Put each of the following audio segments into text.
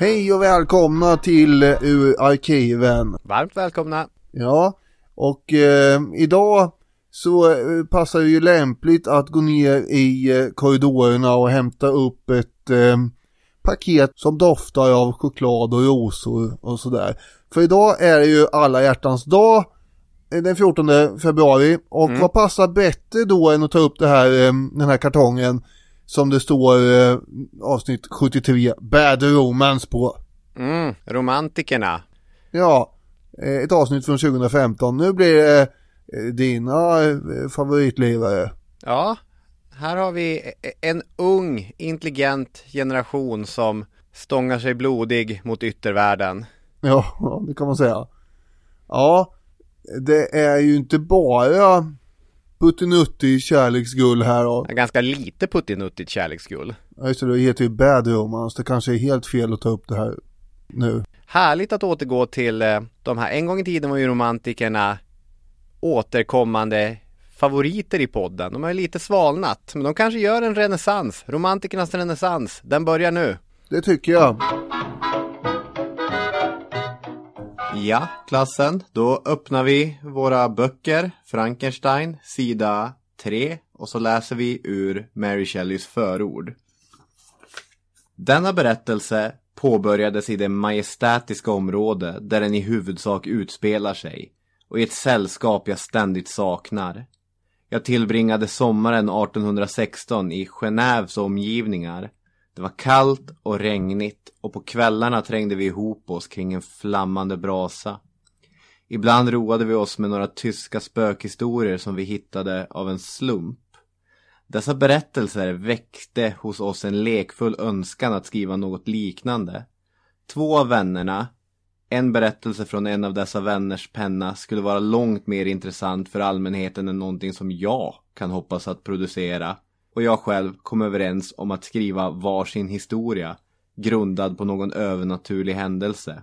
Hej och välkomna till uh, Arkiven. Varmt välkomna. Ja, och eh, idag så eh, passar det ju lämpligt att gå ner i eh, korridorerna och hämta upp ett paket som doftar av choklad och rosor och sådär. För idag är det ju alla hjärtans dag den 14 februari och Mm. vad passar bättre då än att ta upp det här, den här kartongen som det står eh, avsnitt 73 Bad Romance på. Mm, romantikerna. Ja, eh, ett avsnitt från 2015. Nu blir det eh, dina eh, favoritlirare. Ja, här har vi en ung, intelligent generation som stångar sig blodig mot yttervärlden. Ja, det kan man säga. Ja, det är ju inte bara puttinuttig kärleksgull här då. Ganska lite puttinuttigt kärleksgull. Ja, just det, det heter ju Bad Romance. Det kanske är helt fel att ta upp det här nu. Härligt att återgå till eh, de här, en gång i tiden var ju romantikerna återkommande favoriter i podden. De har ju lite svalnat, men de kanske gör en renässans. Romantikernas renässans, den börjar nu. Det tycker jag. Ja, klassen. Då öppnar vi våra böcker, Frankenstein, sida 3 och så läser vi ur Mary Shelleys förord. Denna berättelse påbörjades i det majestätiska område där den i huvudsak utspelar sig och i ett sällskap jag ständigt saknar. Jag tillbringade sommaren 1816 i Genèves omgivningar. Det var kallt och regnigt och på kvällarna trängde vi ihop oss kring en flammande brasa. Ibland roade vi oss med några tyska spökhistorier som vi hittade av en slump. Dessa berättelser väckte hos oss en lekfull önskan att skriva något liknande. Två av vännerna, en berättelse från en av dessa vänners penna skulle vara långt mer intressant för allmänheten än någonting som jag kan hoppas att producera. Och jag själv kom överens om att skriva varsin historia grundad på någon övernaturlig händelse.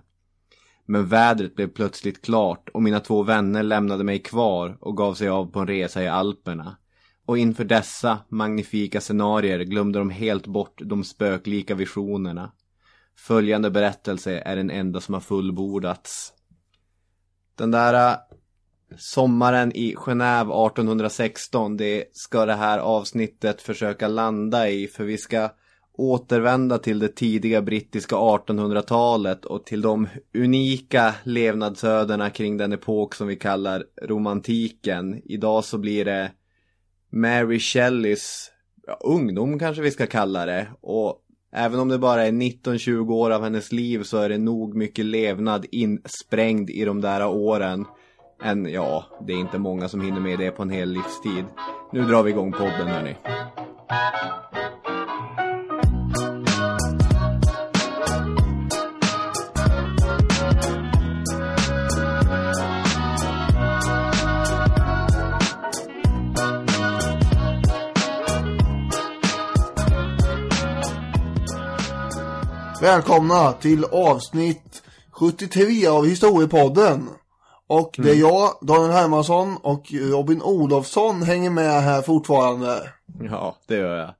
Men vädret blev plötsligt klart och mina två vänner lämnade mig kvar och gav sig av på en resa i Alperna. Och inför dessa magnifika scenarier glömde de helt bort de spöklika visionerna. Följande berättelse är den enda som har fullbordats. Den där sommaren i Genève 1816, det ska det här avsnittet försöka landa i för vi ska återvända till det tidiga brittiska 1800-talet och till de unika levnadsödena kring den epok som vi kallar romantiken. Idag så blir det Mary Shelleys ja, ungdom kanske vi ska kalla det. Och även om det bara är 19-20 år av hennes liv så är det nog mycket levnad insprängd i de där åren. Än, ja, det är inte många som hinner med det på en hel livstid. Nu drar vi igång podden hörni. Välkomna till avsnitt 73 av Historiepodden. Och det är jag, Daniel Hermansson och Robin Olofsson hänger med här fortfarande. Ja, det gör jag.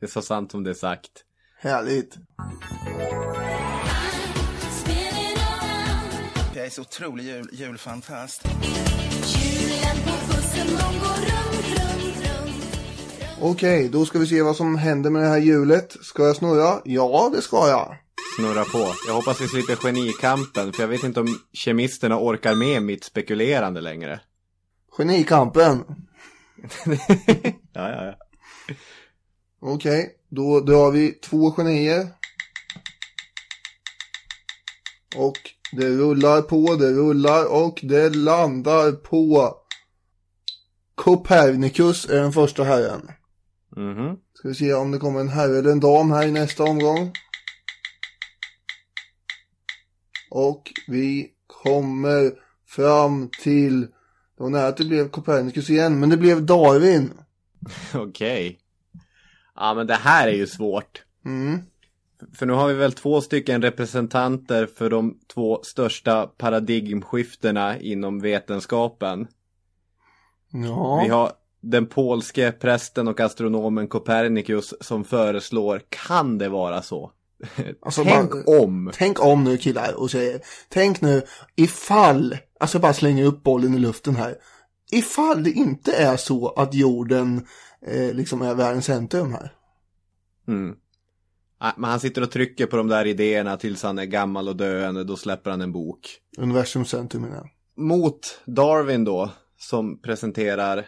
Det är så sant som det är sagt. Härligt. Jag är så otrolig jul, julfantast. Okej, då ska vi se vad som händer med det här hjulet. Ska jag snurra? Ja, det ska jag. Snurra på. Jag hoppas vi slipper genikampen, för jag vet inte om kemisterna orkar med mitt spekulerande längre. Genikampen. ja, ja, ja. Okej, då drar vi två genier. Och det rullar på, det rullar och det landar på Copernicus är den första herren. Mhm. Ska vi se om det kommer en herre eller en dam här i nästa omgång. Och vi kommer fram till, det var nära att det blev Copernicus igen, men det blev Darwin. Okej. Ja, men det här är ju svårt. Mm. För nu har vi väl två stycken representanter för de två största paradigmskiftena inom vetenskapen. Ja. Vi har den polske prästen och astronomen Copernicus som föreslår, kan det vara så? Alltså, Tänk bara- om. Tänk om nu killar och säger, tänk nu ifall, alltså jag bara slänger upp bollen i luften här. Ifall det inte är så att jorden eh, liksom är världens centrum här. Mm. Nej, Men han sitter och trycker på de där idéerna tills han är gammal och döende. Då släpper han en bok. Universums centrum menar jag. Mot Darwin då, som presenterar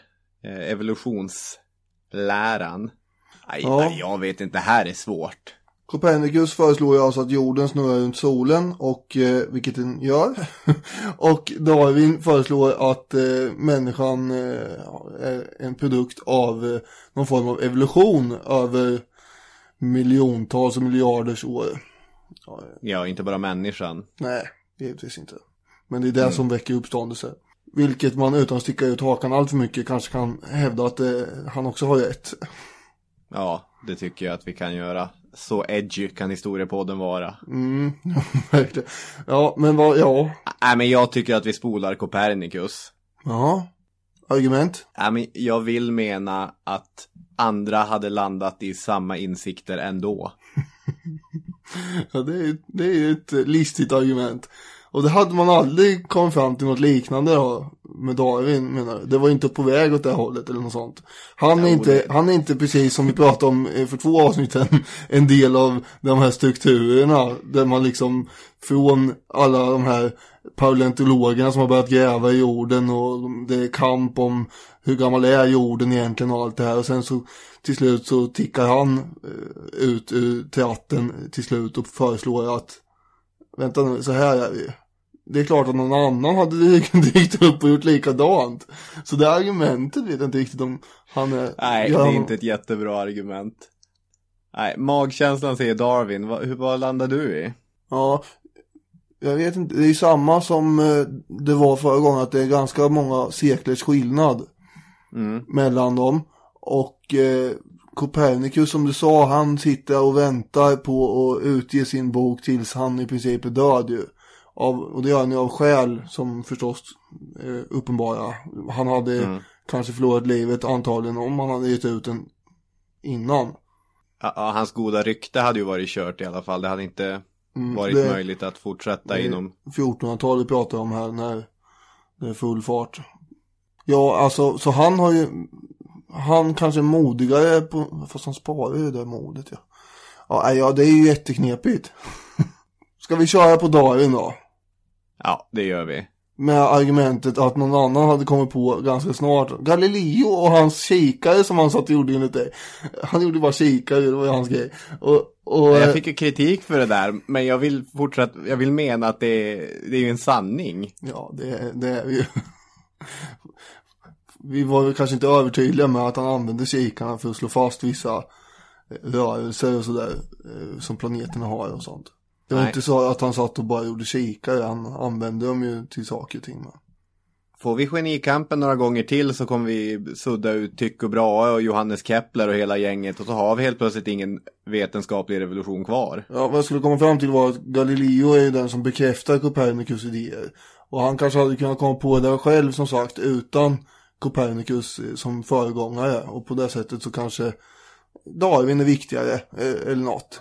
eh, evolutionsläran. Nej, Ja. nej, jag vet inte, det här är svårt. Copernicus föreslår ju alltså att jorden snurrar runt solen, och, eh, vilket den gör. och Darwin föreslår att eh, människan eh, är en produkt av eh, någon form av evolution över miljontals och miljarders år. Ja, inte bara människan. Nej, givetvis inte. Men det är det som väcker uppståndelse. Vilket man utan att sticka ut hakan allt för mycket kanske kan hävda att eh, han också har rätt. Ja, det tycker jag att vi kan göra. Så edgy kan historiepodden vara. Mm, verkligen. Ja, men vad, ja. Nej, men jag tycker att vi spolar Copernicus. Ja. Argument? Nej, men jag vill mena att andra hade landat i samma insikter ändå. Ja, det är, det är ett listigt argument. Och det hade man aldrig kommit fram till något liknande då, med Darwin menar du? Det var inte på väg åt det hållet eller något sånt. Han är, inte, det- han är inte precis som vi pratade om eh, för två avsnitt sedan, en del av de här strukturerna. Där man liksom från alla de här paleontologerna som har börjat gräva i jorden och det är kamp om hur gammal är jorden egentligen och allt det här. Och sen så till slut så tickar han eh, ut ur teatern till slut och föreslår att vänta nu, så här är vi. Det är klart att någon annan hade dykt upp och gjort likadant. Så det argumentet vet jag inte riktigt om han är... Nej, det är inte ett jättebra argument. Nej, magkänslan säger Darwin. Va, hur, vad landar du i? Ja, jag vet inte. Det är samma som eh, det var förra gången att det är ganska många seklers skillnad Mm. mellan dem. Och eh, Copernicus som du sa, han sitter och väntar på att utge sin bok tills han i princip är död ju. Av, och det gör han ju av skäl som förstås eh, uppenbara. Han hade Mm. kanske förlorat livet antagligen om han hade gett ut den innan. Ja, hans goda rykte hade ju varit kört i alla fall. Det hade inte Mm, varit det- möjligt att fortsätta det- inom... 1400-talet pratar om här när det är full fart. Ja, alltså, så han har ju, han kanske är modigare på, fast han sparar ju det modet ja. Ja, ja, det är ju jätteknepigt. Ska vi köra på Darwin då? Ja, det gör vi. Med argumentet att någon annan hade kommit på ganska snart. Galileo och hans kikare som han satt och gjorde enligt dig. Han gjorde bara kikare, det var ju hans grej. Och, och, Jag fick ju kritik för det där, men jag vill fortsätta, jag vill mena att det är, det är ju en sanning. Ja, det, det är ju. Vi var väl kanske inte övertydliga med att han använde kikarna för att slå fast vissa rörelser och sådär eh, som planeterna har och sånt. Det var Nej. inte så att han satt och bara gjorde kikare, han använde dem ju till saker och ting. med. Får vi genikampen några gånger till så kommer vi sudda ut Tycho Brahe och Johannes Kepler och hela gänget och så har vi helt plötsligt ingen vetenskaplig revolution kvar. Ja, vad jag skulle komma fram till var att Galileo är ju den som bekräftar Copernicus idéer. Och han kanske hade kunnat komma på det själv som sagt utan Copernicus eh, som föregångare. Och på det sättet så kanske Darwin är viktigare eh, eller något.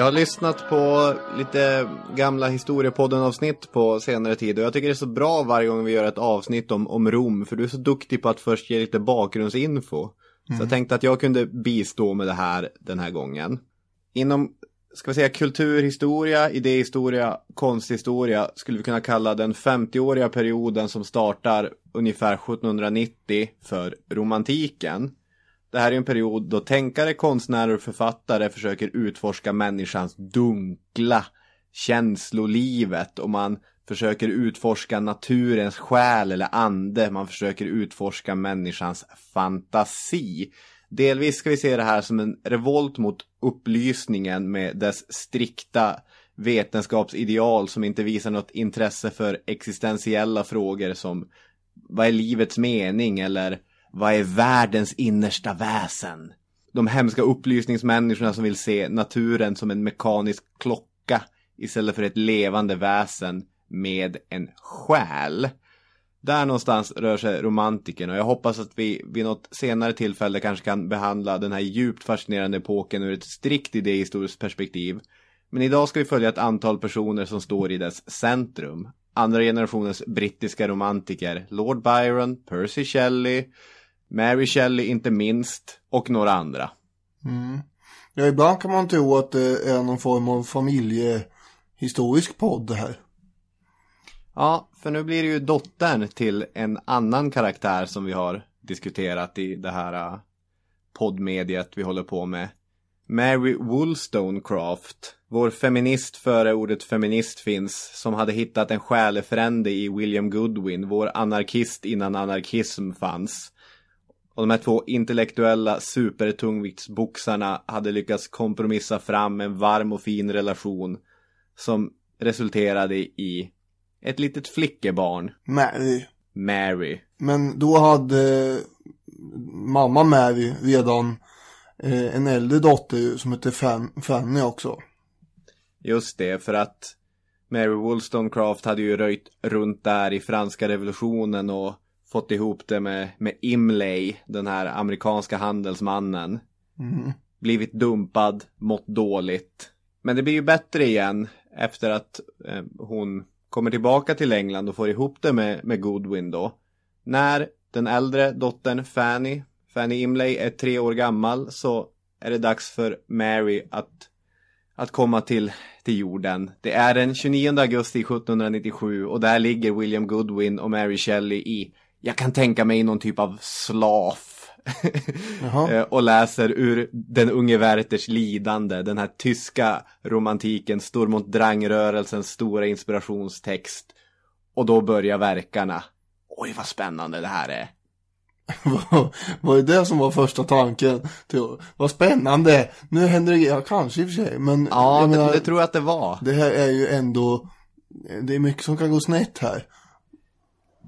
Jag har lyssnat på lite gamla historiepodden-avsnitt på senare tid och jag tycker det är så bra varje gång vi gör ett avsnitt om, om Rom för du är så duktig på att först ge lite bakgrundsinfo. Så jag tänkte att jag kunde bistå med det här den här gången. Inom, ska vi säga kulturhistoria, idéhistoria, konsthistoria skulle vi kunna kalla den 50-åriga perioden som startar ungefär 1790 för romantiken. Det här är en period då tänkare, konstnärer och författare försöker utforska människans dunkla känslolivet och man försöker utforska naturens själ eller ande. Man försöker utforska människans fantasi. Delvis ska vi se det här som en revolt mot upplysningen med dess strikta vetenskapsideal som inte visar något intresse för existentiella frågor som vad är livets mening eller vad är världens innersta väsen? De hemska upplysningsmänniskorna som vill se naturen som en mekanisk klocka istället för ett levande väsen med en själ. Där någonstans rör sig romantiken och jag hoppas att vi vid något senare tillfälle kanske kan behandla den här djupt fascinerande epoken ur ett strikt idéhistoriskt perspektiv. Men idag ska vi följa ett antal personer som står i dess centrum. Andra generationens brittiska romantiker, Lord Byron, Percy Shelley, Mary Shelley inte minst och några andra. Ja, ibland kan man tro att det är någon form av familjehistorisk podd det här. Ja, för nu blir det ju dottern till en annan karaktär som vi har diskuterat i det här äh, poddmediet vi håller på med. Mary Wollstonecraft, vår feminist före ordet feminist finns, som hade hittat en själefrände i William Goodwin, vår anarkist innan anarkism fanns. Och de här två intellektuella supertungviktsboxarna hade lyckats kompromissa fram en varm och fin relation som resulterade i ett litet flickebarn, Mary. Mary. Men då hade mamma Mary redan eh, en äldre dotter som hette Fan, Fanny också. Just det, för att Mary Wollstonecraft hade ju röjt runt där i franska revolutionen och fått ihop det med, med Imlay, den här amerikanska handelsmannen. Blivit dumpad, mått dåligt. Men det blir ju bättre igen efter att eh, hon kommer tillbaka till England och får ihop det med, med Goodwin då. När den äldre dottern Fanny, Fanny Imlay, är tre år gammal så är det dags för Mary att, att komma till, till jorden. Det är den 29 augusti 1797 och där ligger William Goodwin och Mary Shelley i, jag kan tänka mig någon typ av slaf. Eh, och läser ur den unge Werthers lidande, den här tyska romantiken, Sturm und Drang-rörelsens stora inspirationstext. Och då börjar verkarna. Oj, vad spännande det här är. var det det som var första tanken? Till, vad spännande, nu händer det ja kanske i och för sig. Men Ja, jag det, menar, det tror jag att det var. det här är ju ändå, det är mycket som kan gå snett här.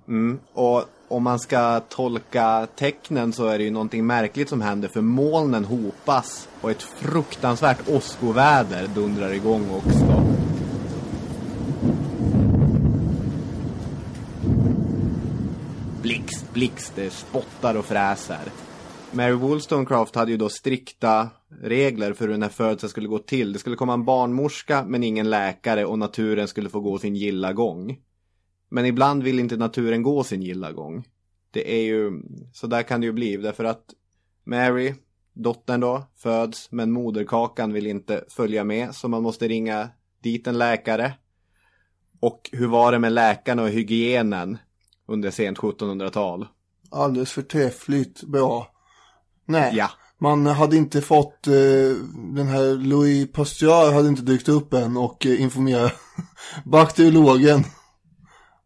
Mm, och om man ska tolka tecknen så är det ju någonting märkligt som händer för molnen hopas och ett fruktansvärt åskoväder dundrar igång också. Blixt, blixt, det spottar och fräser. Mary Wollstonecraft hade ju då strikta regler för hur den här födseln skulle gå till. Det skulle komma en barnmorska men ingen läkare och naturen skulle få gå sin gilla gång. Men ibland vill inte naturen gå sin gilla gång. Det är ju, så där kan det ju bli därför att Mary, dottern då, föds men moderkakan vill inte följa med så man måste ringa dit en läkare. Och hur var det med läkarna och hygienen under sent 1700-tal? Alldeles förträffligt bra. Nej, Ja. man hade inte fått, eh, den här Louis Pasteur hade inte dykt upp än och eh, informerat bakteriologen.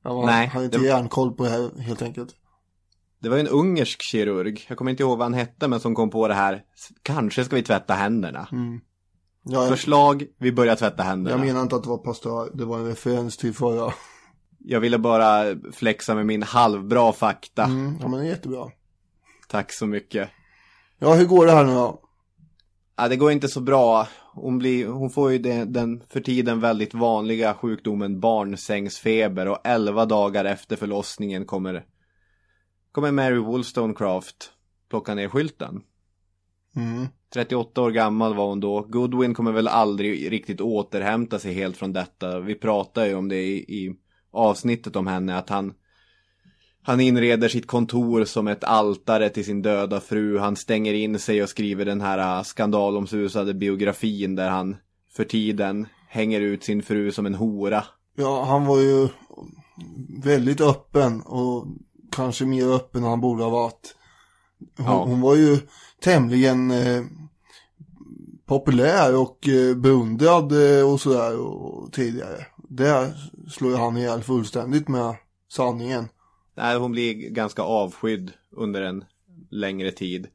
Han var- Nej, hade inte det- järnkoll på det här helt enkelt. Det var en ungersk kirurg, jag kommer inte ihåg vad han hette, men som kom på det här. Kanske ska vi tvätta händerna. Ja, jag, Förslag, vi börjar tvätta händerna. jag menar inte att det var pastör, det var en referens till förra. Jag ville bara flexa med min halvbra fakta. Mm, ja men det är jättebra. Tack så mycket. Ja, hur går det här nu då? Ja, det går inte så bra. Hon, blir, hon får ju det, den för tiden väldigt vanliga sjukdomen barnsängsfeber och 11 dagar efter förlossningen kommer, kommer Mary Wollstonecraft plocka ner skylten. Mm. 38 år gammal var hon då. Goodwin kommer väl aldrig riktigt återhämta sig helt från detta. Vi pratade ju om det i, i avsnittet om henne, att han han inreder sitt kontor som ett altare till sin döda fru. Han stänger in sig och skriver den här äh, skandalomsusade biografin där han för tiden hänger ut sin fru som en hora. Ja, han var ju väldigt öppen och kanske mer öppen än han borde ha varit. Hon, Ja. hon var ju tämligen eh, populär och eh, beundrad eh, och sådär och, tidigare. Det slår ju han ihjäl fullständigt med sanningen. Nej, hon blir ganska avskydd under en längre tid.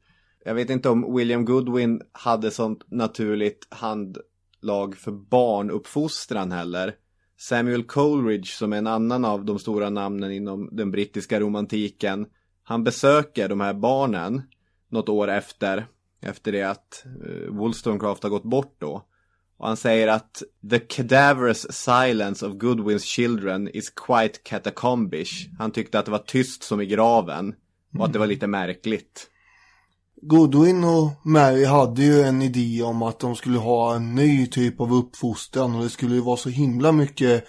Jag vet inte om William Goodwin hade sånt naturligt handlag för barnuppfostran heller. Samuel Coleridge, som är en annan av de stora namnen inom den brittiska romantiken, han besöker de här barnen något år efter, efter det att eh, Wollstonecraft har gått bort då. Och han säger att the cadaverous silence of Goodwins children is quite catacombish. Han tyckte att det var tyst som i graven. Och att det var lite märkligt. Goodwin och Mary hade ju en idé om att de skulle ha en ny typ av uppfostran och det skulle ju vara så himla mycket,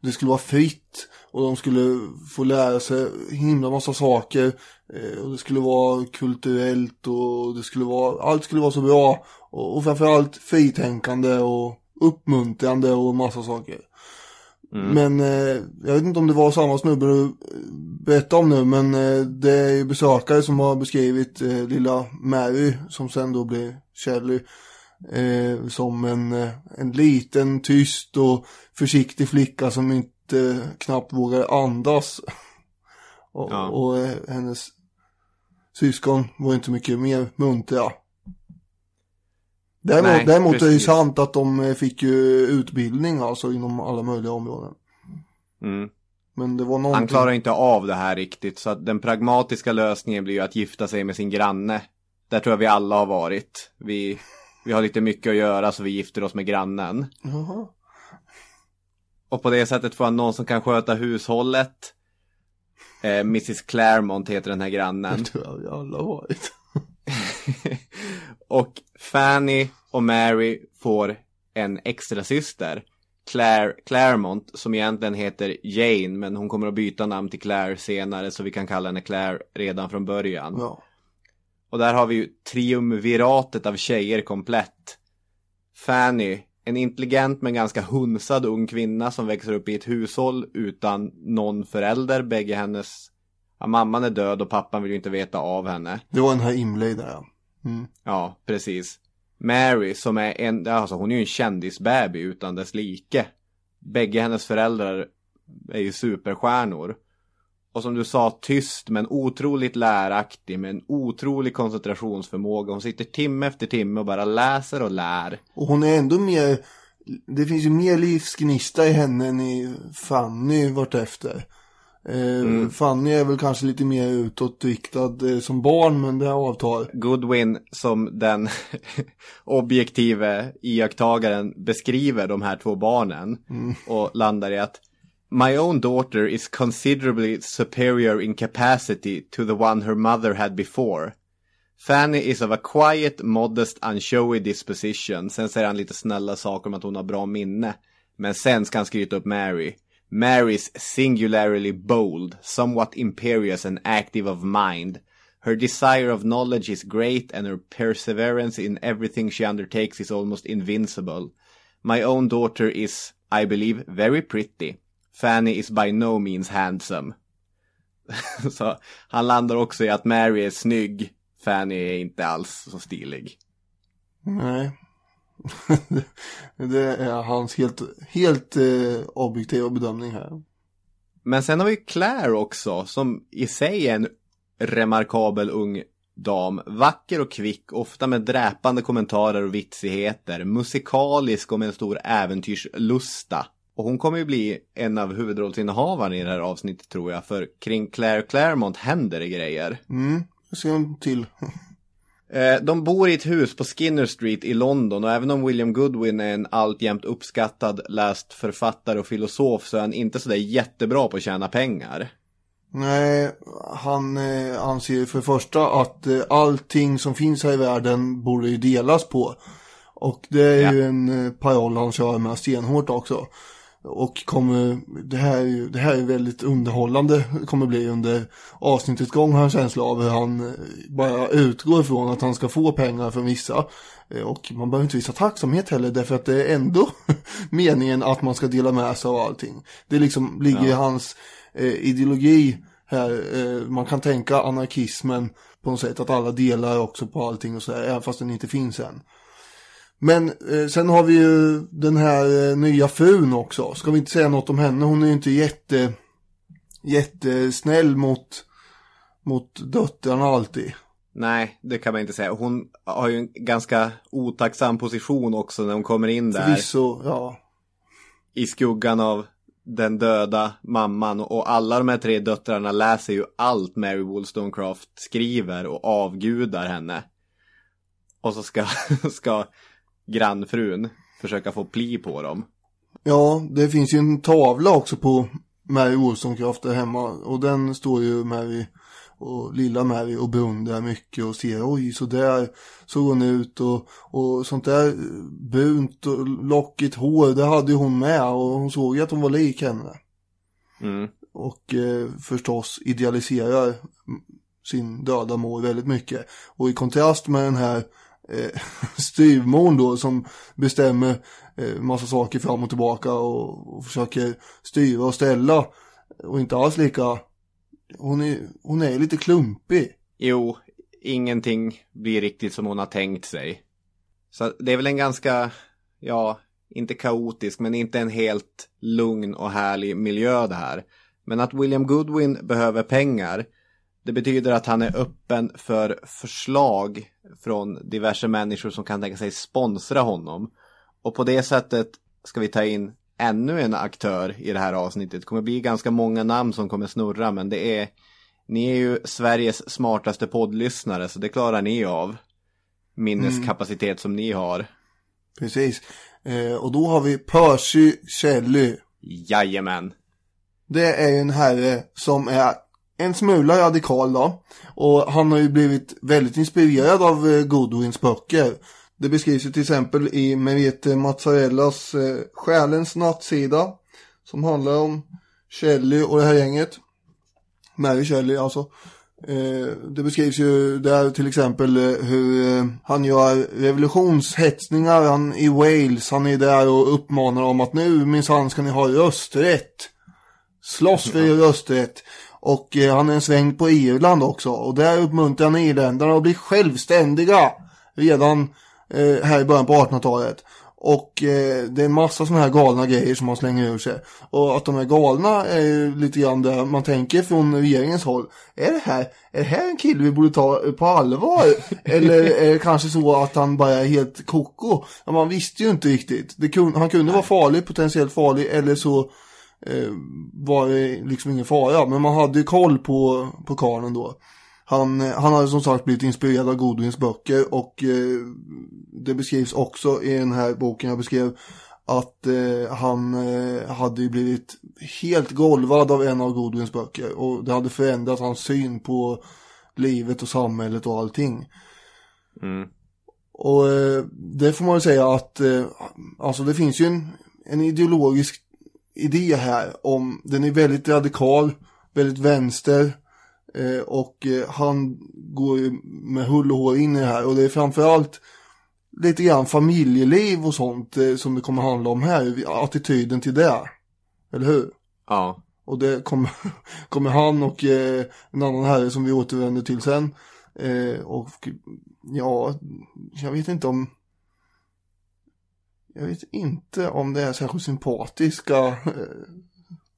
det skulle vara fritt och de skulle få lära sig himla massa saker eh, och det skulle vara kulturellt och det skulle vara, allt skulle vara så bra och, och framförallt fritänkande och uppmuntrande och massa saker. Men eh, jag vet inte om det var samma snubbe du eh, berättade om nu men eh, det är ju besökare som har beskrivit eh, lilla Mary som sen då blir Shelley eh, som en, eh, en liten tyst och försiktig flicka som inte knappt vågar andas. och Ja. och hennes syskon var inte mycket mer muntra. Däremot, Nej, däremot är det ju sant att de eh, fick ju utbildning alltså inom alla möjliga områden. Mm. Men det var någonting. Han klarar inte av det här riktigt. Så att den pragmatiska lösningen blir ju att gifta sig med sin granne. Där tror jag vi alla har varit. Vi, vi har lite mycket att göra så vi gifter oss med grannen. Jaha. Och på det sättet får han någon som kan sköta hushållet. Eh, Mrs Claremont heter den här grannen. Det tror jag vi alla har varit. och Fanny och Mary får en extra syster. Claire Claremont som egentligen heter Jane men hon kommer att byta namn till Claire senare så vi kan kalla henne Claire redan från början. Ja. Och där har vi ju triumviratet av tjejer komplett. Fanny, en intelligent men ganska hunsad ung kvinna som växer upp i ett hushåll utan någon förälder. Bägge hennes, ja, mamman är död och pappan vill ju inte veta av henne. Det var den här Imlay där ja. Mm. Ja, precis. Mary som är en, alltså hon är ju en kändisbaby utan dess like. Bägge hennes föräldrar är ju superstjärnor. Och som du sa, tyst men otroligt läraktig med en otrolig koncentrationsförmåga. Hon sitter timme efter timme och bara läser och lär. Och hon är ändå mer, det finns ju mer livsgnista i henne än i Fanny vartefter. Eh, Fanny är väl kanske lite mer utåtriktad eh, som barn men det avtar. Goodwin som den objektive iakttagaren beskriver de här två barnen och landar i att My own daughter is considerably superior in capacity to the one her mother had before. Fanny is of a quiet, modest, unshowy disposition. Sen säger han lite snälla saker om att hon har bra minne. Men sen ska han skryta upp Mary. Mary's singularly bold, somewhat imperious and active of mind. Her desire of knowledge is great and her perseverance in everything she undertakes is almost invincible. My own daughter is, I believe, very pretty. Fanny is by no means handsome. Så han landar också i att Mary är snygg. Fanny är inte alls så stilig. Nej. det är hans helt, helt eh, objektiva bedömning här. Men sen har vi Claire också, som i sig är en remarkabel ung dam. Vacker och kvick, ofta med dräpande kommentarer och vitsigheter. Musikalisk och med en stor äventyrslusta. Och hon kommer ju bli en av huvudrollsinnehavarna i det här avsnittet tror jag. För kring Claire Claremont händer det grejer. Mm, jag ser en till. Eh, De bor i ett hus på Skinner Street i London och även om William Goodwin är en alltjämt uppskattad läst författare och filosof så är han inte sådär jättebra på att tjäna pengar. Nej, han eh, anser för det första att eh, allting som finns här i världen borde ju delas på. Och det är ju Ja. en eh, paroll han kör med stenhårt också. Och kommer, det här det här är väldigt underhållande kommer bli under avsnittets gång har jag en känsla av hur han eh, bara utgår ifrån att han ska få pengar från vissa. Eh, Och man behöver inte visa tacksamhet heller därför att det är ändå meningen att man ska dela med sig av allting. Det liksom ligger i hans eh, ideologi här. Eh, man kan tänka anarkismen på något sätt att alla delar också på allting och så här, även fast den inte finns än. Men eh, sen har vi ju den här eh, nya frun också. Ska vi inte säga något om henne? Hon är ju inte jätte, jättesnäll mot, mot döttrarna alltid. Nej, det kan man inte säga. Hon har ju en ganska otacksam position också när hon kommer in där. Förvisso, ja. i skuggan av den döda mamman och alla de här tre döttrarna läser ju allt Mary Wollstonecraft skriver och avgudar henne. Och så ska, ska grannfrun försöka få pli på dem. Ja, det finns ju en tavla också på Mary Wollstonecraft där hemma. Och den står ju Mary och lilla Mary och beundrar mycket och ser oj så där såg hon ut och, och sånt där brunt och lockigt hår det hade ju hon med och hon såg ju att hon var lik henne. Mm. Och eh, förstås idealiserar sin döda mor väldigt mycket. Och i kontrast med den här eh, styvmorn då som bestämmer eh, massa saker fram och tillbaka och, och försöker styra och ställa. Och inte alls lika, hon är, hon är lite klumpig. Jo, ingenting blir riktigt som hon har tänkt sig. Så det är väl en ganska, ja, inte kaotisk, men inte en helt lugn och härlig miljö det här. Men att William Goodwin behöver pengar, det betyder att han är öppen för förslag från diverse människor som kan tänka sig sponsra honom. Och på det sättet ska vi ta in ännu en aktör i det här avsnittet. Det kommer bli ganska många namn som kommer snurra, men det är ni är ju Sveriges smartaste poddlyssnare, så det klarar ni av. Minneskapacitet som ni har. Precis. Eh, och då har vi Percy Shelley. Jajamän. Det är ju en herre som är en smula radikal då. Och han har ju blivit väldigt inspirerad av eh, Godwins böcker. Det beskrivs ju till exempel i Merete eh, Mazzarellas eh, Själens nattsida. Som handlar om Shelley och det här gänget. Mary Shelley alltså. Eh, det beskrivs ju där till exempel eh, hur eh, han gör revolutionshetsningar han, i Wales. Han är där och uppmanar om att nu minsann ska ni ha rösträtt. Slåss för er rösträtt. Och eh, han är en sväng på Irland också. Och där uppmuntrar han irländarna att bli självständiga. Redan eh, här i början på 1800-talet. Och eh, det är en massa sådana här galna grejer som man slänger ur sig. Och att de är galna är ju lite grann det man tänker från regeringens håll. Är det här, är det här en kille vi borde ta på allvar? Eller är det kanske så att han bara är helt koko? Ja, man visste ju inte riktigt. Det kun, han kunde vara farlig, potentiellt farlig, eller så var det liksom ingen fara. Men man hade ju koll på, på karlen då. Han, eh, han hade som sagt blivit inspirerad av Godwins böcker och eh, det beskrivs också i den här boken jag beskrev att eh, han eh, hade ju blivit helt golvad av en av Godwins böcker och det hade förändrat hans syn på livet och samhället och allting. Mm. Och eh, det får man väl säga att eh, alltså det finns ju en, en ideologisk idé här om den är väldigt radikal, väldigt vänster eh, och eh, han går med hull och hår in i det här och det är framförallt lite grann familjeliv och sånt eh, som det kommer handla om här, attityden till det. Eller hur? Ja. Och det kommer, kommer han och en annan herre som vi återvänder till sen. Och ja, jag vet inte om... Jag vet inte om det är särskilt sympatiska eh,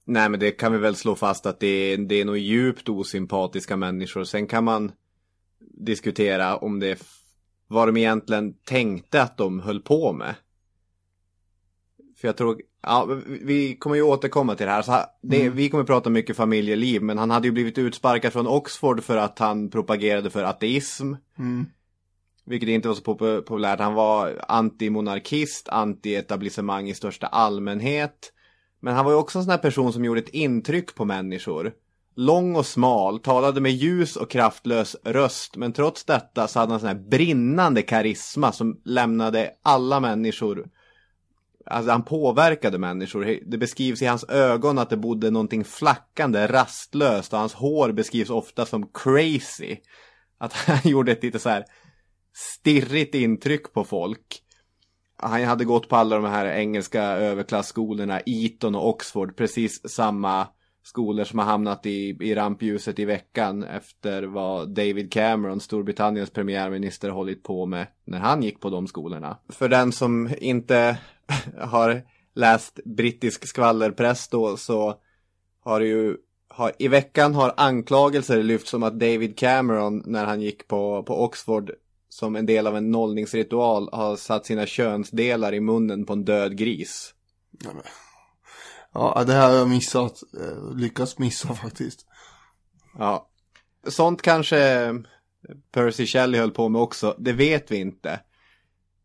Nej men det kan vi väl slå fast att det är, det är nog djupt osympatiska människor. Sen kan man diskutera om det vad de egentligen tänkte att de höll på med. För jag tror, ja, vi kommer ju återkomma till det här. Så det, Vi kommer prata mycket familjeliv, men han hade ju blivit utsparkad från Oxford för att han propagerade för ateism. Vilket inte var så populärt. Han var antimonarkist, anti-etablissemang i största allmänhet. Men han var ju också en sån här person som gjorde ett intryck på människor. Lång och smal, talade med ljus och kraftlös röst. Men trots detta så hade han sån här brinnande karisma som lämnade alla människor Alltså han påverkade människor. Det beskrivs i hans ögon att det bodde någonting flackande, rastlöst och hans hår beskrivs ofta som crazy. Att han gjorde ett lite så här stirrigt intryck på folk. Han hade gått på alla de här engelska överklassskolorna, Eton och Oxford, precis samma skolor som har hamnat i, i rampljuset i veckan efter vad David Cameron, Storbritanniens premiärminister, hållit på med när han gick på de skolorna. För den som inte har läst brittisk skvallerpress då så har det ju har, i veckan har anklagelser lyfts om att David Cameron när han gick på, på Oxford som en del av en nollningsritual har satt sina könsdelar i munnen på en död gris. Ja, det här har jag missat. Eh, Lyckats missa faktiskt. Ja. Sånt kanske Percy Shelley höll på med också, det vet vi inte.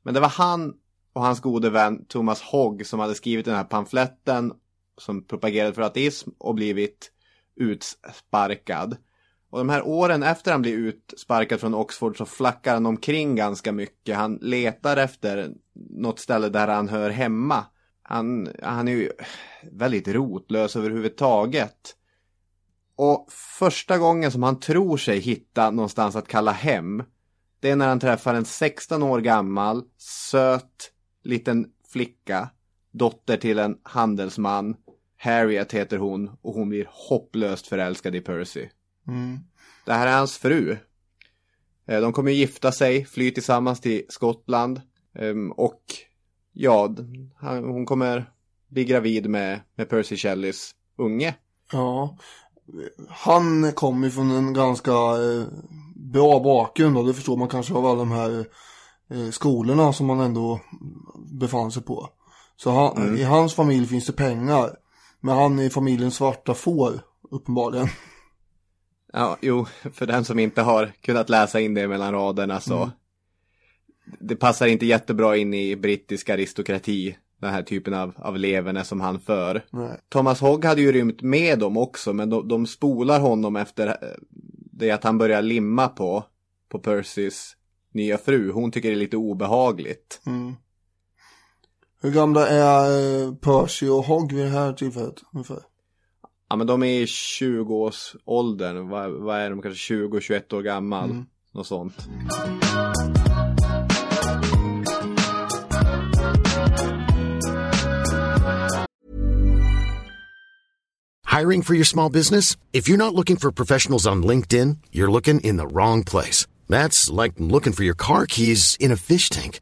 Men det var han och hans gode vän Thomas Hogg som hade skrivit den här pamfletten som propagerade för ateism och blivit utsparkad. Och de här åren efter han blir utsparkad från Oxford så flackar han omkring ganska mycket. Han letar efter något ställe där han hör hemma. Han, han är ju väldigt rotlös överhuvudtaget. Och första gången som han tror sig hitta någonstans att kalla hem, det är när han träffar en 16 år gammal, söt, liten flicka, dotter till en handelsman. Harriet heter hon och hon blir hopplöst förälskad i Percy. Det här är hans fru. Eh, De kommer gifta sig, fly tillsammans till Skottland. Ehm, Och ja, hon kommer bli gravid med, med Percy Shelleys unge. Ja. Han kommer ju från en ganska eh, bra bakgrund och det förstår man kanske av alla de här eh, skolorna som han ändå befann sig på. Så han, i hans familj finns det pengar. Men han är familjen svarta får, uppenbarligen. Ja, jo, för den som inte har kunnat läsa in det mellan raderna så. Det passar inte jättebra in i brittisk aristokrati. Den här typen av, av leverne som han för. Nej. Thomas Hogg hade ju rymt med dem också, men de, de spolar honom efter eh, det att han börjar limma på, på Percys nya fru. Hon tycker det är lite obehagligt. Hur gamla är eh, Percy och Hogg vid det här tillfället? Ungefär? Ja, men de är i 20-årsåldern. Vad, vad är de? Kanske 20-21 år gammal. Något sånt. Hiring for your small business? If you're not looking for professionals on LinkedIn, you're looking in the wrong place. That's like looking for your car keys in a fish tank.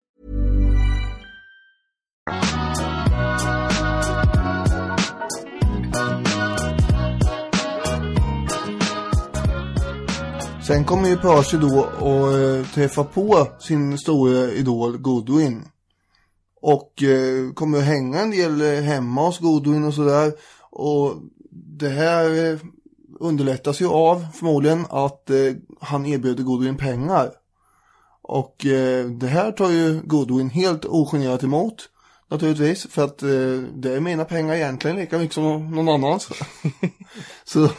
Sen kommer ju Percy då och eh, träffa på sin stora idol Goodwin. Och eh, kommer att hänga en del eh, hemma hos Goodwin och sådär. Och det här eh, underlättas ju av förmodligen att eh, han erbjuder Goodwin pengar. Och eh, det här tar ju Goodwin helt ogenerat emot. Naturligtvis, för att eh, det är mina pengar egentligen lika mycket som någon annans. Så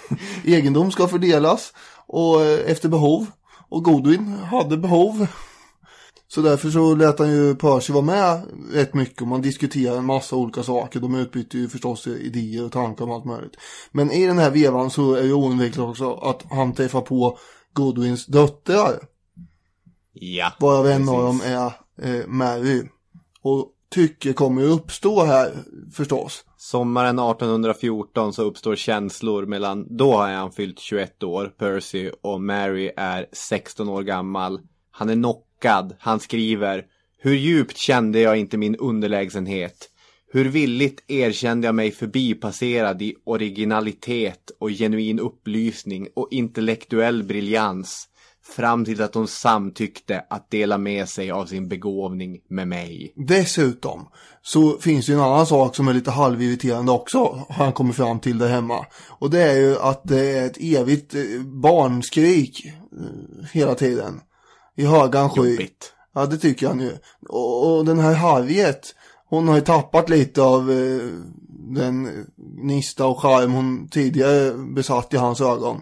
egendom ska fördelas och eh, efter behov. Och Godwin hade behov. Så därför så lät han ju Percy vara med rätt mycket och man diskuterar en massa olika saker. De utbyter ju förstås idéer och tankar om allt möjligt. Men i den här vevan så är det oundvikligt också att han träffar på Godwins döttrar. Ja, Varav en av dem är eh, Mary. Och tycke kommer att uppstå här förstås. Sommaren 1814 så uppstår känslor mellan, då har han fyllt 21 år, Percy, och Mary är 16 år gammal. Han är knockad, han skriver Hur djupt kände jag inte min underlägsenhet? Hur villigt erkände jag mig förbipasserad i originalitet och genuin upplysning och intellektuell briljans fram till att hon samtyckte att dela med sig av sin begåvning med mig. Dessutom så finns det en annan sak som är lite halvirriterande också. Har han kommit fram till där hemma. Och det är ju att det är ett evigt eh, barnskrik eh, hela tiden. I högan sky. Jobbigt. Ja det tycker han ju. Och, och den här Harriet. Hon har ju tappat lite av eh, den gnista och charm hon tidigare besatt i hans ögon.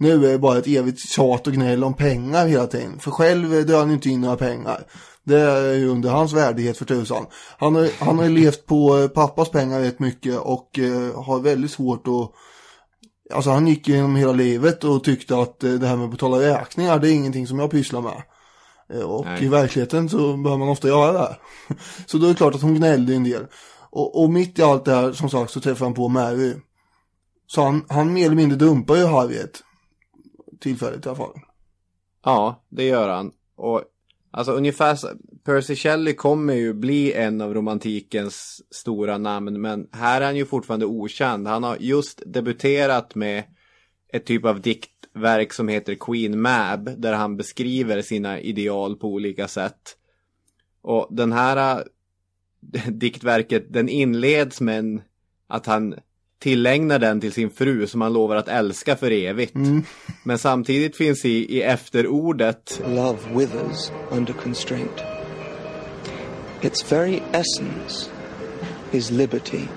Nu är det bara ett evigt tjat och gnäll om pengar hela tiden. För själv drar han inte in några pengar. Det är ju under hans värdighet för tusan. Han har, han har levt på eh, pappas pengar rätt mycket och eh, har väldigt svårt att Alltså han gick genom hela livet och tyckte att eh, det här med att betala räkningar det är ingenting som jag pysslar med. Eh, Och Nej. i verkligheten så behöver man ofta göra det. Så då är det klart att hon gnällde en del. Och, och mitt i allt det här som sagt så träffar han på Mary. Så han, han mer eller mindre dumpar ju Harriet tillfället i alla fall. Ja, det gör han. Och alltså ungefär så, Percy Shelley kommer ju bli en av romantikens stora namn, men här är han ju fortfarande okänd. Han har just debuterat med ett typ av diktverk som heter Queen Mab, där han beskriver sina ideal på olika sätt. Och den här äh, diktverket, den inleds med en, att han tillägnar den till sin fru som han lovar att älska för evigt. Men samtidigt finns i, i efterordet Love withers under constraint. Its very essence is liberty.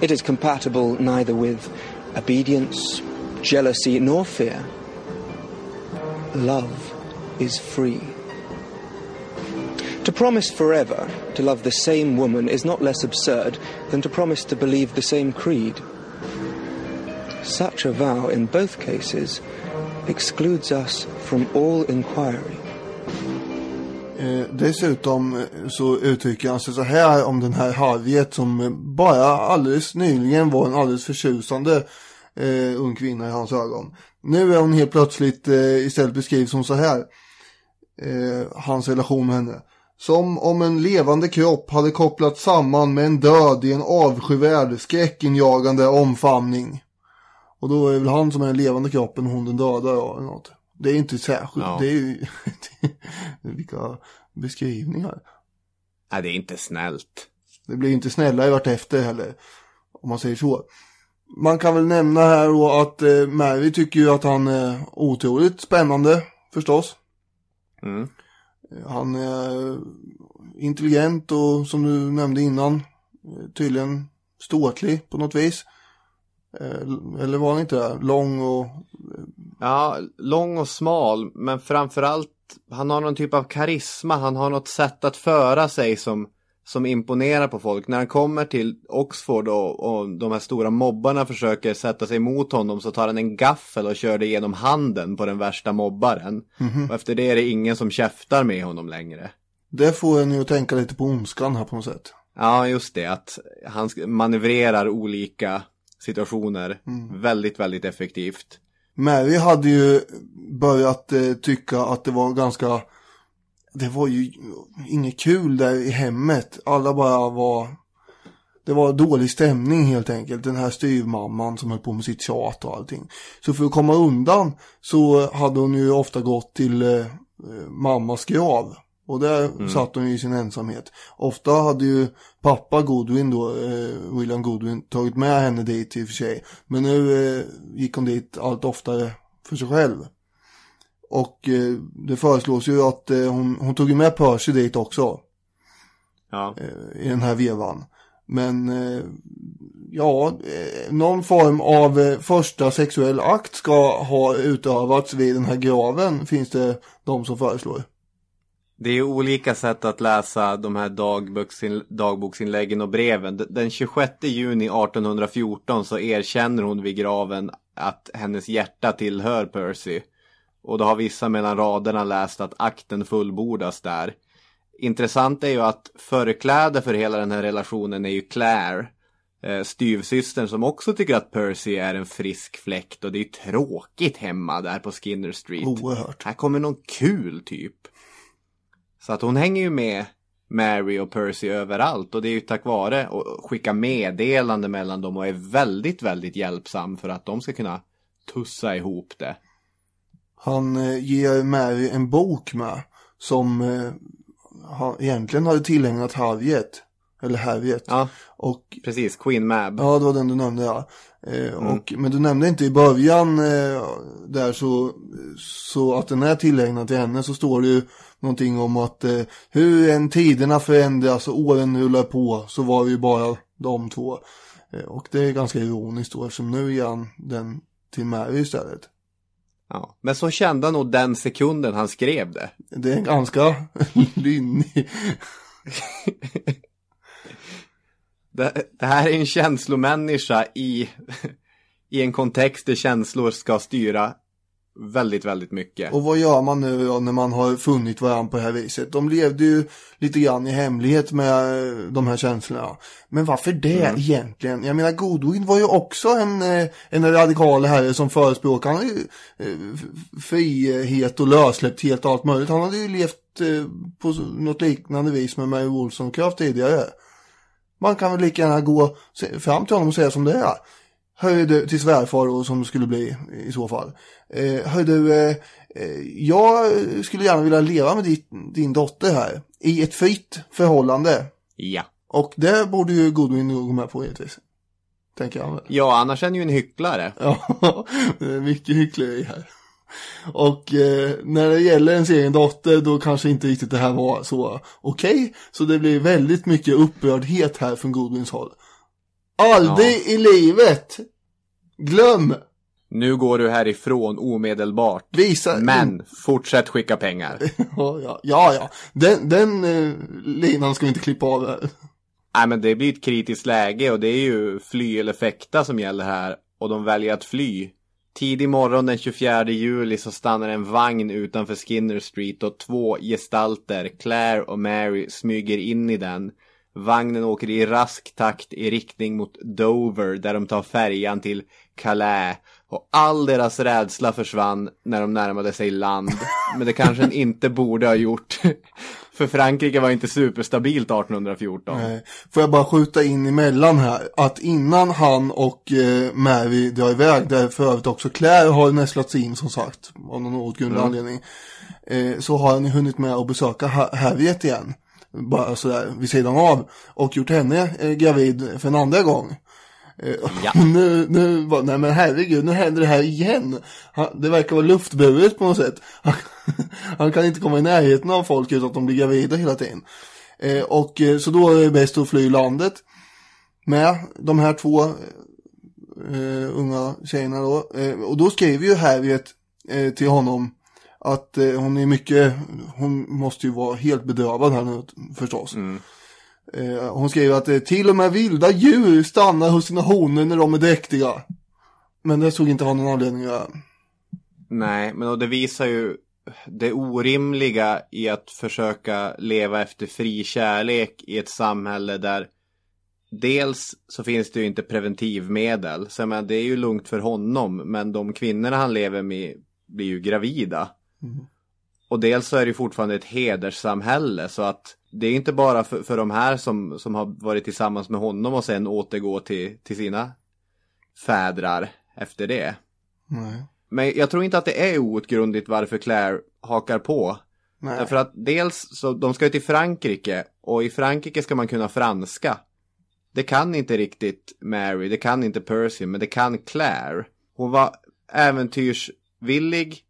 It is compatible neither with obedience, jealousy, nor fear. Love is free. To promise forever to love the same woman is not less absurd than to promise to believe the same creed. Such a vow, in both cases, excludes us from all inquiry. Eh, dessutom eh, så uttrycker han sig så här om den här Harriet som eh, bara alldeles nyligen var en alldeles förtjusande eh, ung kvinna i hans ögon. Nu är hon helt plötsligt eh, istället beskrivs som så här. Eh, hans relation med henne. Som om en levande kropp hade kopplats samman med en död i en avskyvärd, skräckinjagande omfamning. Och då är det väl han som är den levande kroppen och hon den döda ja, eller något. Det är inte särskilt, Ja. det är ju vilka beskrivningar. Nej, det är inte snällt. Det blir inte snällare vart efter heller. Om man säger så. Man kan väl nämna här då att eh, Mary tycker ju att han är otroligt spännande förstås. Mm. Han är intelligent och som du nämnde innan tydligen ståtlig på något vis. Eh, eller var han inte det? Lång och Ja, lång och smal, men framförallt han har någon typ av karisma, han har något sätt att föra sig som, som imponerar på folk. När han kommer till Oxford och, och de här stora mobbarna försöker sätta sig mot honom så tar han en gaffel och kör det genom handen på den värsta mobbaren. Mhm. Och efter det är det ingen som käftar med honom längre. det får en ju att tänka lite på ondskan här på något sätt. Ja, just det, att han manövrerar olika situationer Mm. väldigt, väldigt effektivt. Mary hade ju börjat eh, tycka att det var ganska, det var ju inget kul där i hemmet. Alla bara var, det var dålig stämning helt enkelt. Den här styvmamman som höll på med sitt tjat och allting. Så för att komma undan så hade hon ju ofta gått till eh, mammas grav. Och där Mm. satt hon ju i sin ensamhet. Ofta hade ju pappa Godwin då, eh, William Godwin, tagit med henne dit i och för sig. Men nu eh, gick hon dit allt oftare för sig själv. Och eh, det föreslås ju att eh, hon, hon tog ju med Percy dit också Ja. i den här vevan. Men eh, ja, eh, någon form av eh, första sexuell akt ska ha utövats vid den här graven finns det de som föreslår. Det är olika sätt att läsa de här dagboksin, dagboksinläggen och breven. Den 26 juni 1814 så erkänner hon vid graven att hennes hjärta tillhör Percy. Och då har vissa mellan raderna läst att akten fullbordas där. Intressant är ju att förkläde för hela den här relationen är ju Claire. Eh, styvsystern som också tycker att Percy är en frisk fläkt och det är tråkigt hemma där på Skinner Street. Oerhört. Här kommer någon kul typ. Så att hon hänger ju med Mary och Percy överallt och det är ju tack vare att skicka meddelande mellan dem och är väldigt, väldigt hjälpsam för att de ska kunna tussa ihop det. Han eh, ger Mary en bok med som eh, han egentligen hade tillägnat Harriet. Eller Harriet. Ja, Och precis. Queen Mab. Ja, det var den du nämnde ja. Eh, och, Men du nämnde inte i början eh, där så, så att den är tillägnad till henne så står det ju någonting om att eh, hur än tiderna förändras och åren rullar på så var det ju bara de två. Eh, och det är ganska ironiskt då eftersom nu ger han den till Mary istället. Ja. Men så kände han nog den sekunden han skrev det. Det är ganska lynnig. det. Det här är en känslomänniska i, i en kontext där känslor ska styra väldigt, väldigt mycket. Och vad gör man nu då när man har funnit varandra på det här viset? De levde ju lite grann i hemlighet med de här känslorna. Men varför det Mm. egentligen? Jag menar Godwin var ju också en, eh, en radikal herre som förespråkade eh, frihet och lössläppthet och allt möjligt. Han hade ju levt eh, på något liknande vis med Mary Wollstonecraft tidigare. Man kan väl lika gärna gå fram till honom och säga som det är. Hör du, till svärfar och som skulle bli i så fall. Eh, hör du, eh, eh, jag skulle gärna vilja leva med ditt, din dotter här. I ett fritt förhållande. Ja. Och det borde ju Godwin gå med på givetvis. Tänker jag. Ja, annars är han ju en hycklare. Ja, det är mycket hyckleri här. Och eh, när det gäller ens egen dotter då kanske inte riktigt det här var så okej. Så det blir väldigt mycket upprördhet här från Godwins håll. Aldrig i livet! Glöm! Nu går du härifrån omedelbart. Visa... Men fortsätt skicka pengar. Ja, ja, ja. ja. Den, den eh, linan ska vi inte klippa av här. Nej men det blir ett kritiskt läge och det är ju fly eller fäkta som gäller här. Och de väljer att fly. Tidig morgon den 24 juli så stannar en vagn utanför Skinner Street och två gestalter, Claire och Mary, smyger in i den. Vagnen åker i rask takt i riktning mot Dover där de tar färjan till Calais. Och all deras rädsla försvann när de närmade sig land. Men det kanske den inte borde ha gjort. För Frankrike var inte superstabilt 1814. Nej. Får jag bara skjuta in emellan här. Att innan han och eh, Mary drar iväg, där för övrigt också Claire har nästlats in som sagt. Av någon outgrundlig Mm. anledning. Eh, så har han ju hunnit med att besöka Ha- Harriet igen. Bara sådär vid sidan av. Och gjort henne eh, gravid för en andra gång. Eh, Ja. nu, nu, bara, nej men herregud, nu händer det här igen. Han, det verkar vara luftburet på något sätt. Han, han kan inte komma i närheten av folk utan att de blir gravida hela tiden. Eh, och eh, så då är det bäst att fly landet. Med de här två unga tjejerna då. Och då skriver ju Harriet eh, till honom att eh, hon är mycket, hon måste ju vara helt bedövad här nu förstås. Eh, hon skriver att eh, till och med vilda djur stannar hos sina honor när de är dräktiga. Men det såg inte ha någon anledning att göra. Nej, men och det visar ju det orimliga i att försöka leva efter fri kärlek i ett samhälle där dels så finns det ju inte preventivmedel. Så jag menar, det är ju lugnt för honom. Men de kvinnorna han lever med blir ju gravida. Och dels så är det ju fortfarande ett hederssamhälle. Så att det är inte bara för, för de här som, som har varit tillsammans med honom och sen återgå till, till sina fädrar efter det. Nej. Men jag tror inte att det är outgrundligt varför Claire hakar på. Nej. Därför att dels så de ska ju till Frankrike och i Frankrike ska man kunna franska. Det kan inte riktigt Mary, det kan inte Percy, men det kan Claire. Hon var äventyrsvillig.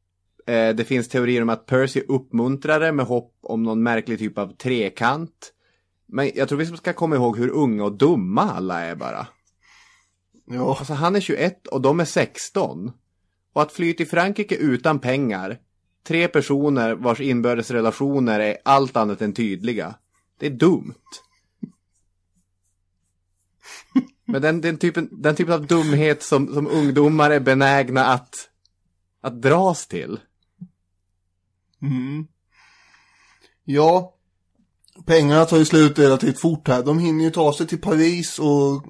Eh, det finns teorier om att Percy uppmuntrade med hopp om någon märklig typ av trekant. Men jag tror vi ska komma ihåg hur unga och dumma alla är bara. Ja. Alltså han är 21 och de är 16. Och att fly till Frankrike utan pengar. Tre personer vars inbördes relationer är allt annat än tydliga. Det är dumt. Men den, den, typen, den typen av dumhet som, som ungdomar är benägna att, att dras till. Mm. Ja, pengarna tar ju slut relativt fort här. De hinner ju ta sig till Paris och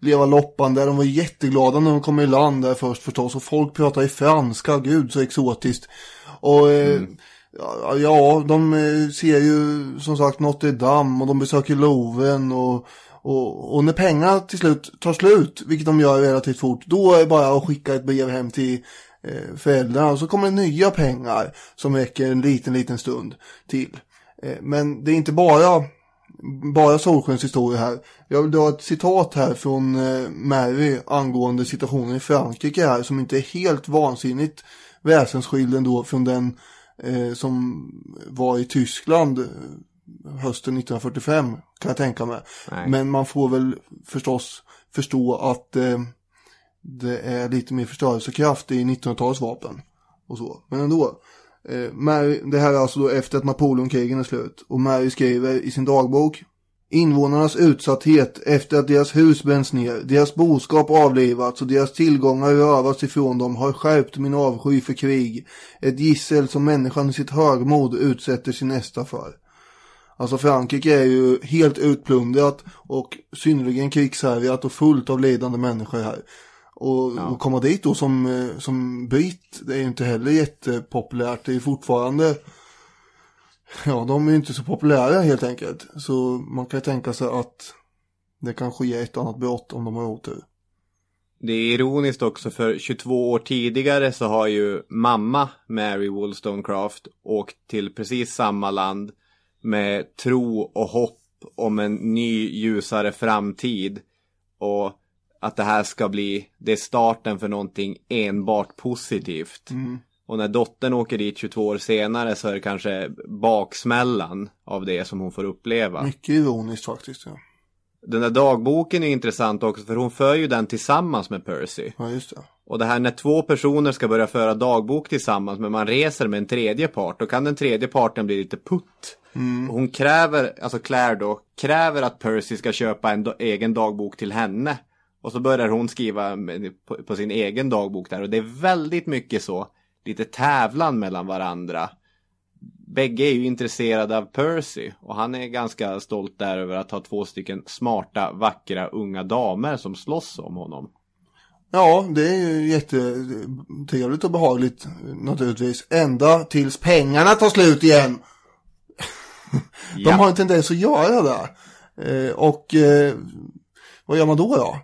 leva loppan där. De var jätteglada när de kom i land där först förstås. Och folk pratar i franska, gud så exotiskt. Och eh, ja, ja, de eh, ser ju som sagt Notre Dame och de besöker Louvren och och, och när pengarna till slut tar slut, vilket de gör relativt fort, då är det bara att skicka ett brev hem till eh, föräldrarna och så kommer det nya pengar som räcker en liten, liten stund till. Eh, men det är inte bara, bara solskenshistoria här. Jag vill dra ett citat här från eh, Mary angående situationen i Frankrike här som inte är helt vansinnigt väsensskild ändå från den eh, som var i Tyskland hösten 1945 kan jag tänka mig. Nej. Men man får väl förstås förstå att eh, det är lite mer förstörelsekraft i 1900-talsvapen. Och så. Men ändå. Eh, Mary, det här är alltså då efter att Napoleonkrigen är slut. Och Mary skriver i sin dagbok. Invånarnas utsatthet efter att deras hus bränns ner, deras boskap avlivats och deras tillgångar rövats ifrån dem har skärpt min avsky för krig. Ett gissel som människan i sitt högmod utsätter sin nästa för. Alltså Frankrike är ju helt utplundrat och synnerligen krigshärjat och fullt av lidande människor här. Och, och komma dit då som, eh, som britt, det är ju inte heller jättepopulärt. Det är fortfarande, ja de är ju inte så populära helt enkelt. Så man kan ju tänka sig att det kan ske ett annat brott om de har otur. Det är ironiskt också för 22 år tidigare så har ju mamma Mary Wollstonecraft åkt till precis samma land med tro och hopp om en ny ljusare framtid. Och att det här ska bli, det är starten för någonting enbart positivt. Och när dottern åker dit 22 år senare så är det kanske baksmällan av det som hon får uppleva. Mycket ironiskt faktiskt. Ja, Den där dagboken är intressant också för hon för ju den tillsammans med Percy. ja just det. Och det här när två personer ska börja föra dagbok tillsammans men man reser med en tredje part, då kan den tredje parten bli lite putt. Och hon kräver, alltså Claire då, kräver att Percy ska köpa en egen dagbok till henne. Och så börjar hon skriva på, på sin egen dagbok där och det är väldigt mycket så, lite tävlan mellan varandra. Bägge är ju intresserade av Percy och han är ganska stolt där över att ha två stycken smarta, vackra, unga damer som slåss om honom. Ja, det är ju jättetrevligt och behagligt naturligtvis. Ända tills pengarna tar slut igen. De Ja. har en tendens att göra det. Eh, och eh, vad gör man då då?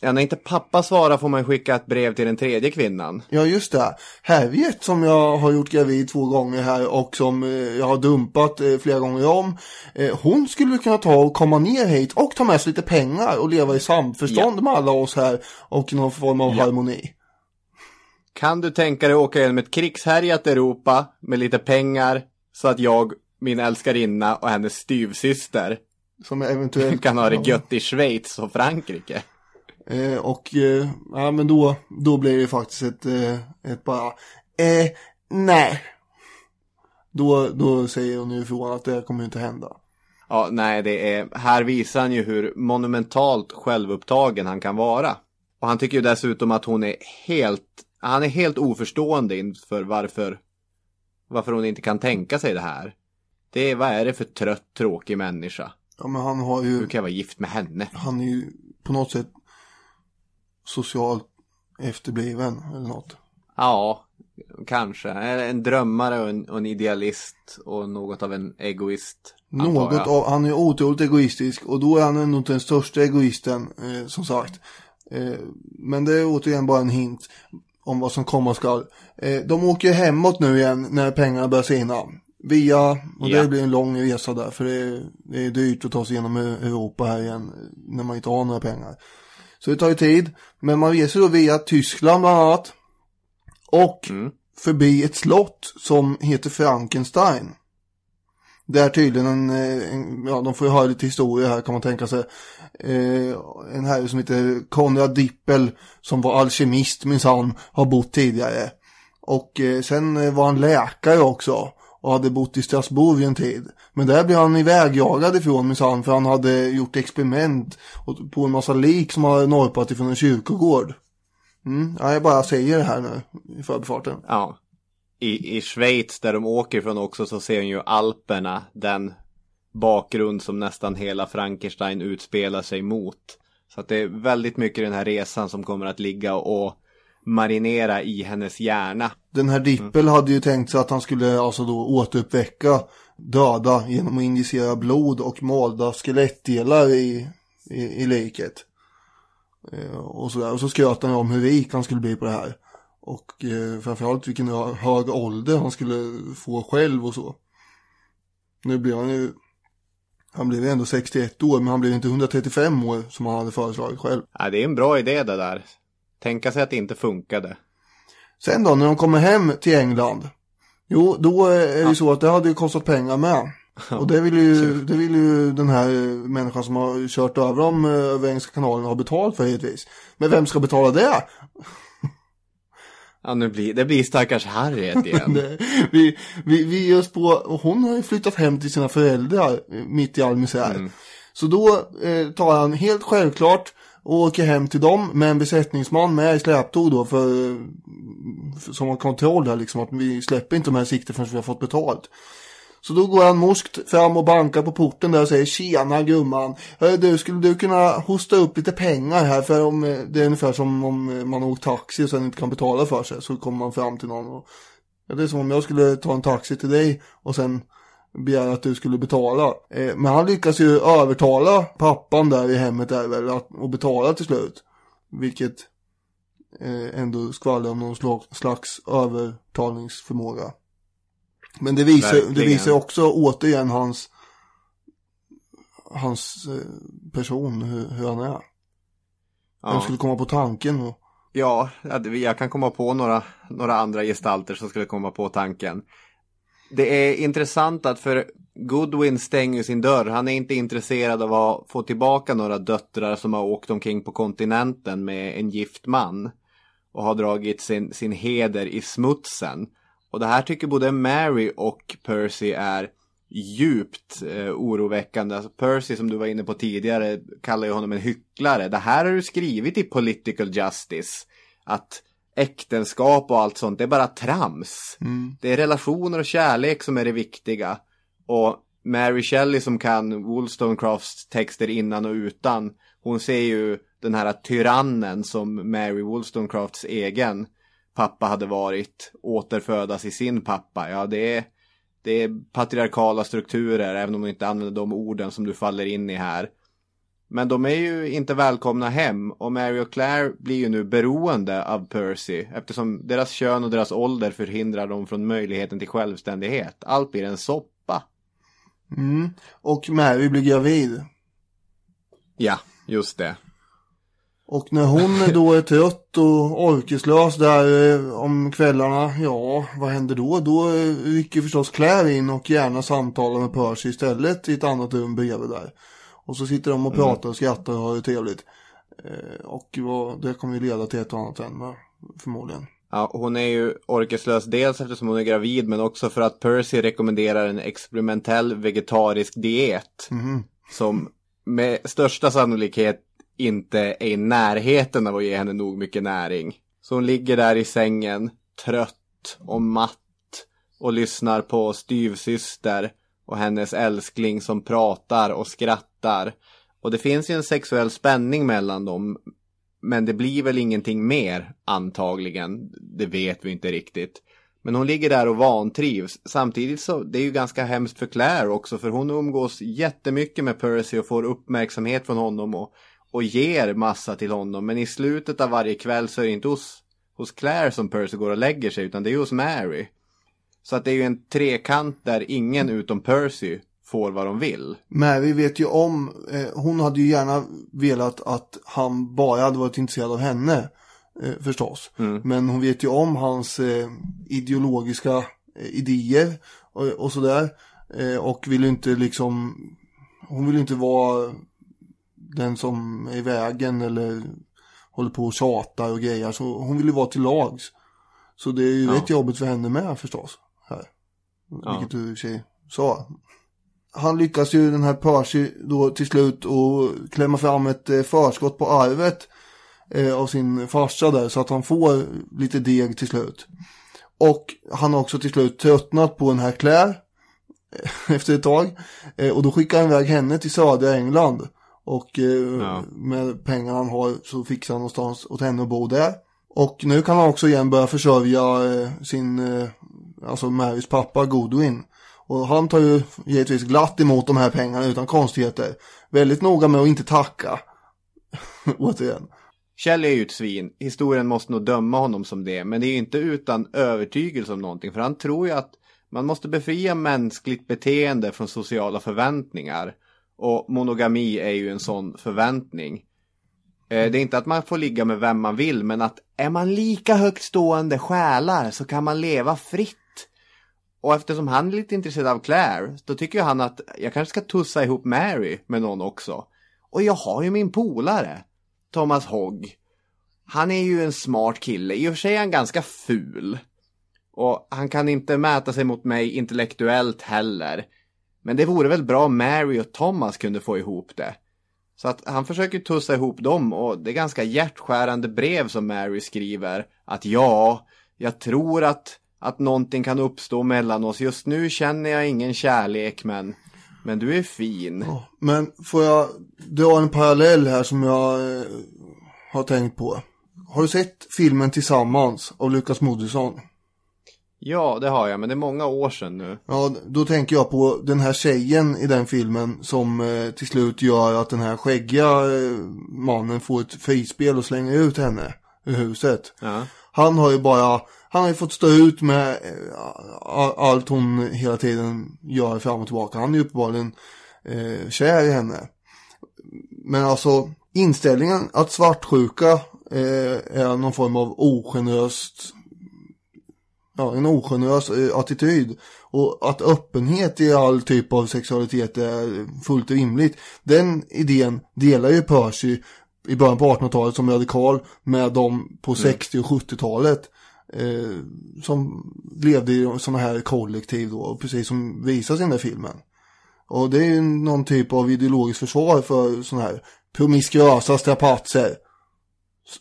Ja, när inte pappa svarar får man skicka ett brev till den tredje kvinnan. Ja just det. Harriet som jag har gjort gravid två gånger här och som eh, jag har dumpat eh, flera gånger om. Eh, hon skulle kunna ta och komma ner hit och ta med sig lite pengar och leva i samförstånd med alla oss här och någon form av harmoni. Kan du tänka dig åka genom ett krigshärjat Europa med lite pengar så att jag, min älskarinna och hennes styvsyster Som eventuellt kan ha det gött i Schweiz och Frankrike? Eh, och eh, ja men då, då blir det faktiskt ett, eh, ett bara, eh, nej. Då, då säger hon ju ifrån att det kommer inte hända. Ja, nej, det är, här visar han ju hur monumentalt självupptagen han kan vara. Och han tycker ju dessutom att hon är helt, han är helt oförstående inför varför, varför hon inte kan tänka sig det här. Det är, vad är det för trött, tråkig människa? Ja men han har ju, Hur kan jag vara gift med henne? han är ju på något sätt socialt efterbliven eller något. Ja, kanske. En drömmare och en, och en idealist och något av en egoist. Något av, han är otroligt egoistisk och då är han nog inte den största egoisten eh, som sagt. Eh, men det är återigen bara en hint om vad som komma skall. Eh, de åker hemåt nu igen när pengarna börjar sina. Via, och Ja. det blir en lång resa där för det är, det är dyrt att ta sig igenom E- Europa här igen eh, när man inte har några pengar. Så det tar ju tid. Men man reser då via Tyskland bland annat. Och Mm. förbi ett slott som heter Frankenstein. Det är tydligen en, eh, en, ja de får ju höra lite historia här kan man tänka sig. Eh, en herre som heter Konrad Dippel som var alkemist minsann har bott tidigare. Och eh, sen eh, var han läkare också och hade bott i Strasbourg en tid. Men där blev han ivägjagad ifrån minsann för han hade gjort experiment på en massa lik som hade norpat ifrån en kyrkogård. Mm, ja, jag bara säger det här nu i förbifarten. Ja. I, I Schweiz där de åker ifrån också så ser hon ju Alperna. Den bakgrund som nästan hela Frankenstein utspelar sig mot. Så att det är väldigt mycket den här resan som kommer att ligga och marinera i hennes hjärna. Den här Dippel hade ju tänkt sig att han skulle alltså då återuppväcka döda genom att injicera blod och malda skelettdelar i, i, i liket. Eh, och, sådär. och så skröt han om hur rik han skulle bli på det här. Och eh, framförallt vilken hög ålder han skulle få själv och så. Nu blir han ju, han blev ändå 61 år men han blev inte 135 år som han hade föreslagit själv. Ja, det är en bra idé det där. Tänka sig att det inte funkade. Sen då när de kommer hem till England. Jo, då är det ju så att det hade ju kostat pengar med. Och det vill ju, det vill ju den här människan som har kört över dem eh, över Engelska kanalen ha betalt för givetvis. Men vem ska betala det? Ja, nu blir, det blir stackars Harriet igen. Det- vi, vi, vi ger oss på, och hon har ju flyttat hem till sina föräldrar eh, mitt i all misär. Så då eh, tar han helt självklart och åker hem till dem med en besättningsman med i släptåg då för, för som har kontroll där liksom att vi släpper inte de här sikten förrän vi har fått betalt. Så då går han morskt fram och bankar på porten där och säger Tjena gumman, Hörru du, skulle du kunna hosta upp lite pengar här för om eh, det är ungefär som om eh, man har åkt taxi och sen inte kan betala för sig så kommer man fram till någon och ja, det är som om jag skulle ta en taxi till dig och sen begära att du skulle betala. Eh, men han lyckas ju övertala pappan där i hemmet där väl att, att betala till slut. Vilket eh, ändå skvallrar om någon slags, slags övertalningsförmåga. Men det visar, det Verkligen. visar också återigen hans hans eh, person, hur, hur han är. Vem Ja. skulle komma på tanken? Och, Ja, jag kan komma på några, några andra gestalter som skulle komma på tanken. Det är intressant att för Goodwin stänger sin dörr. Han är inte intresserad av att få tillbaka några döttrar som har åkt omkring på kontinenten med en gift man. Och har dragit sin, sin heder i smutsen. Och det här tycker både Mary och Percy är djupt eh, oroväckande. Alltså Percy som du var inne på tidigare kallar ju honom en hycklare. Det här har du skrivit i Political Justice. Att äktenskap och allt sånt, det är bara trams. Det är relationer och kärlek som är det viktiga. Och Mary Shelley som kan Wollstonecrafts texter innan och utan. Hon ser ju den här tyrannen som Mary Wollstonecrafts egen pappa hade varit återfödas i sin pappa. Ja, det är, det är patriarkala strukturer, även om de inte använder de orden som du faller in i här. Men de är ju inte välkomna hem och Mary och Claire blir ju nu beroende av Percy eftersom deras kön och deras ålder förhindrar dem från möjligheten till självständighet. Allt blir en soppa. mm. och Mary blir gravid. Ja, just det. Och när hon då är trött och orkeslös där eh, om kvällarna, ja, vad händer då? Då eh, rycker förstås Claire in och gärna samtalar med Percy istället i ett annat rum bredvid där. Och så sitter de och pratar och skrattar och har det trevligt. Eh, och det kommer ju leda till ett och annat sen, förmodligen. Ja, hon är ju orkeslös dels eftersom hon är gravid men också för att Percy rekommenderar en experimentell vegetarisk diet. Mhm. Som med största sannolikhet inte är i närheten av att ge henne nog mycket näring. Så hon ligger där i sängen, trött och matt och lyssnar på styvsyster och hennes älskling som pratar och skrattar. Och det finns ju en sexuell spänning mellan dem. Men det blir väl ingenting mer antagligen. Det vet vi inte riktigt. Men hon ligger där och vantrivs. Samtidigt så det är ju ganska hemskt för Claire också. För hon umgås jättemycket med Percy och får uppmärksamhet från honom. Och, och ger massa till honom. Men i slutet av varje kväll så är det inte hos, hos Claire som Percy går och lägger sig. Utan det är hos Mary. Så att det är ju en trekant där ingen utom Percy får vad de vill. Men vi vet ju om, eh, hon hade ju gärna velat att han bara hade varit intresserad av henne. Eh, förstås. Men hon vet ju om hans eh, ideologiska eh, idéer och, och sådär. Eh, och vill ju inte liksom, hon vill ju inte vara den som är i vägen eller håller på och tjatar och grejer. Så hon vill ju vara till lags. Så det är ju Ja. rätt jobbigt för henne med förstås. Ja. Vilket du i och för sig sa. Han lyckas ju den här Percy då till slut och klämma fram ett eh, förskott på arvet eh, av sin farsa där så att han får lite deg till slut. Och han har också till slut tröttnat på den här Claire eh, efter ett tag. Eh, och då skickar han iväg henne till södra England. Och eh, Ja. med pengarna han har så fixar han någonstans åt henne att bo där. Och nu kan han också igen börja försörja eh, sin, eh, alltså Marys pappa Godwin. Och han tar ju givetvis glatt emot de här pengarna utan konstigheter. Väldigt noga med att inte tacka. Återigen. Kjell är ju ett svin. Historien måste nog döma honom som det. Men det är ju inte utan övertygelse om någonting. För han tror ju att man måste befria mänskligt beteende från sociala förväntningar. Och monogami är ju en sån förväntning. Eh, det är inte att man får ligga med vem man vill, men att är man lika högt stående själar så kan man leva fritt. Och eftersom han är lite intresserad av Claire, då tycker ju han att jag kanske ska tussa ihop Mary med någon också. Och jag har ju min polare, Thomas Hogg. Han är ju en smart kille, i och för sig är han ganska ful. Och han kan inte mäta sig mot mig intellektuellt heller. Men det vore väl bra om Mary och Thomas kunde få ihop det. Så att han försöker tussa ihop dem och det är ganska hjärtskärande brev som Mary skriver. Att ja, jag tror att, att någonting kan uppstå mellan oss. Just nu känner jag ingen kärlek men, men du är fin. Men får jag dra en parallell här som jag eh, har tänkt på. Har du sett filmen Tillsammans av Lukas Moodysson? Ja, det har jag, men det är många år sedan nu. Ja, då tänker jag på den här tjejen i den filmen som eh, till slut gör att den här skäggiga eh, mannen får ett frispel och slänger ut henne ur huset. Ja. Han har ju bara, han har ju fått stå ut med eh, allt hon hela tiden gör fram och tillbaka. Han är ju uppenbarligen eh, kär i henne. Men alltså inställningen att svartsjuka eh, är någon form av ogeneröst ja, en ogenerös eh, attityd. Och att öppenhet i all typ av sexualitet är fullt rimligt. Den idén delar ju Percy i början på 1800-talet som radikal med de på 60 och 70-talet. Eh, som levde i sådana här kollektiv då, precis som visas i den där filmen. Och det är ju någon typ av ideologiskt försvar för sådana här promiskuösa strapatser.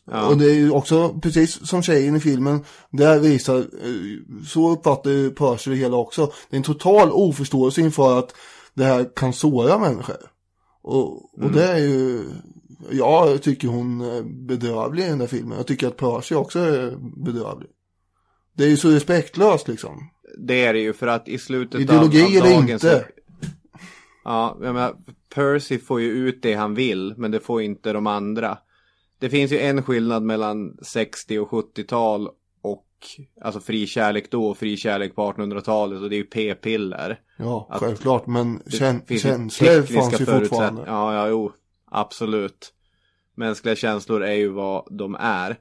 Ja. Och det är ju också precis som tjejen i filmen, där visar, eh, så uppfattar ju Percy det hela också. Det är en total oförståelse inför att det här kan såra människor. Och, och Mm. det är ju, jag tycker hon är bedrövlig i den där filmen. Jag tycker att Percy också är bedrövlig. Det är ju så respektlöst liksom. Det är det ju för att i slutet Ideologi av, av eller dagen inte. Så, ja, jag menar, Percy får ju ut det han vill, men det får inte de andra. Det finns ju en skillnad mellan 60 och 70-tal och alltså fri kärlek då och fri kärlek på 1800-talet och det är ju p-piller. Ja, Att självklart. Men kän, känslor fanns ju fortfarande. Ja, ja, jo. Absolut. Mänskliga känslor är ju vad de är.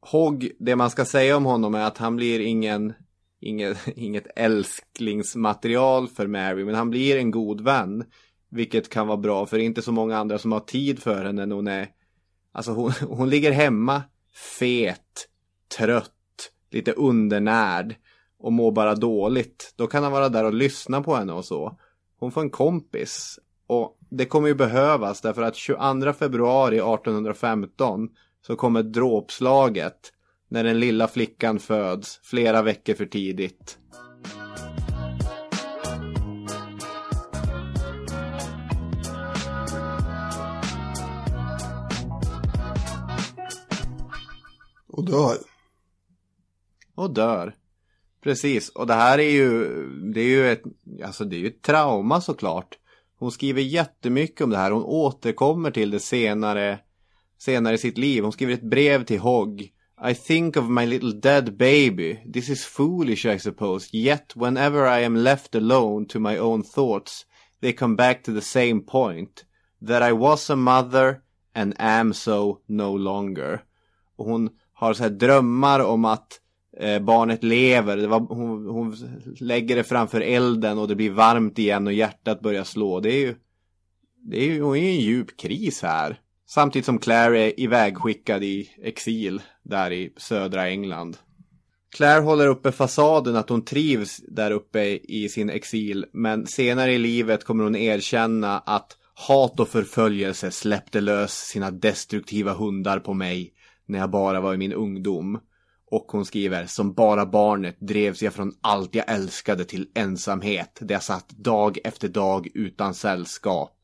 Hogg, det man ska säga om honom är att han blir ingen, inget, inget älsklingsmaterial för Mary, men han blir en god vän. Vilket kan vara bra, för det är inte så många andra som har tid för henne när hon är... Alltså hon, hon ligger hemma, fet, trött, lite undernärd och mår bara dåligt. Då kan han vara där och lyssna på henne och så. Hon får en kompis. Och det kommer ju behövas därför att 22 februari 1815 så kommer dråpslaget när den lilla flickan föds flera veckor för tidigt. Och dör. Och dör. Precis, och det här är ju, det är ju ett, alltså det är ju ett trauma såklart. Hon skriver jättemycket om det här, hon återkommer till det senare, senare i sitt liv. Hon skriver ett brev till Hogg. I think of my little dead baby. This is foolish I suppose. Yet whenever I am left alone to my own thoughts, they come back to the same point. That I was a mother and am so no longer. Och hon har så här drömmar om att eh, barnet lever. Det var, hon, hon lägger det framför elden och det blir varmt igen och hjärtat börjar slå. Det är ju, det är ju, hon är ju i en djup kris här. Samtidigt som Claire är ivägskickad i exil där i södra England. Claire håller uppe fasaden att hon trivs där uppe i sin exil men senare i livet kommer hon erkänna att hat och förföljelse släppte lös sina destruktiva hundar på mig när jag bara var i min ungdom. Och hon skriver, som bara barnet drevs jag från allt jag älskade till ensamhet, där jag satt dag efter dag utan sällskap.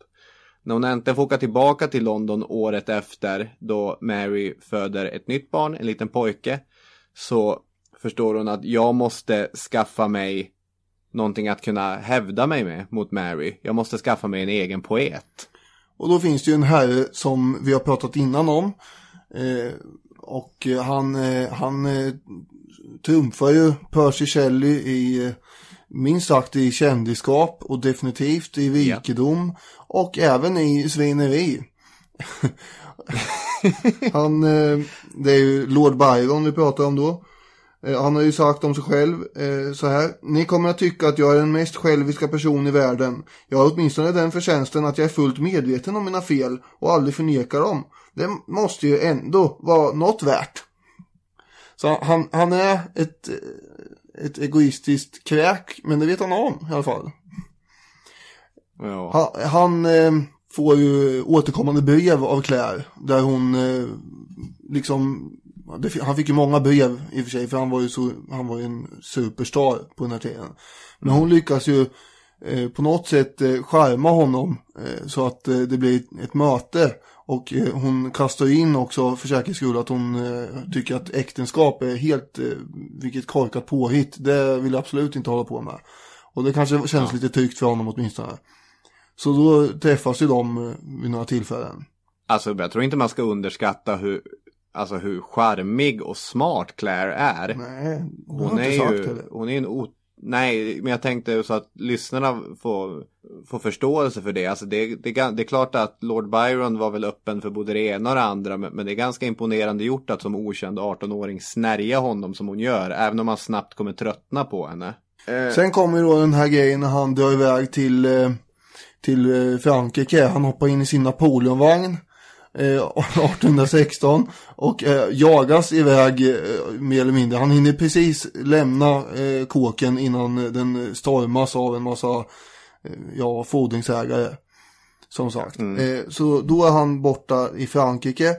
När hon äntligen får åka tillbaka till London året efter, då Mary föder ett nytt barn, en liten pojke, så förstår hon att jag måste skaffa mig någonting att kunna hävda mig med mot Mary. Jag måste skaffa mig en egen poet. Och då finns det ju en herre som vi har pratat innan om. Eh, och eh, han, eh, han eh, trumfar ju Percy Shelley i minst sagt i kändisskap och definitivt i rikedom och även i svineri. han, det är ju Lord Byron vi pratar om då. Han har ju sagt om sig själv eh, så här. Ni kommer att tycka att jag är den mest själviska person i världen. Jag har åtminstone den förtjänsten att jag är fullt medveten om mina fel och aldrig förnekar dem. Det måste ju ändå vara något värt. Så han, han är ett, ett egoistiskt kräk, men det vet han om i alla fall. Ja. Han, han eh, får ju återkommande brev av Claire där hon eh, liksom det, han fick ju många brev i och för sig för han var ju, så, han var ju en superstar på den här tiden. Men hon lyckas ju eh, på något sätt eh, skärma honom så att det blir ett, ett möte. Och eh, hon kastar in också för säkerhets skull att hon eh, tycker att äktenskap är helt, eh, vilket korkat påhitt. Det vill jag absolut inte hålla på med. Och det kanske känns lite tryggt för honom åtminstone. Så då träffas ju de vid några tillfällen. Alltså jag tror inte man ska underskatta hur, alltså hur charmig och smart Claire är. Nej, hon, Hon är ju, heller. hon är en o... Nej, men jag tänkte så att lyssnarna får, får förståelse för det. Alltså det, det, det är klart att Lord Byron var väl öppen för både det ena och det andra. Men, men det är ganska imponerande gjort att som okänd 18-åring snärja honom som hon gör. Även om man snabbt kommer tröttna på henne. Eh, Sen kommer då den här grejen när han drar iväg till, eh, till eh, Frankrike. Han hoppar in i sin Napoleonvagn eh, 1816 och eh, jagas iväg eh, mer eller mindre. Han hinner precis lämna eh, kåken innan den stormas av en massa eh, ja, fordringsägare. Som sagt. Eh, så då är han borta i Frankrike.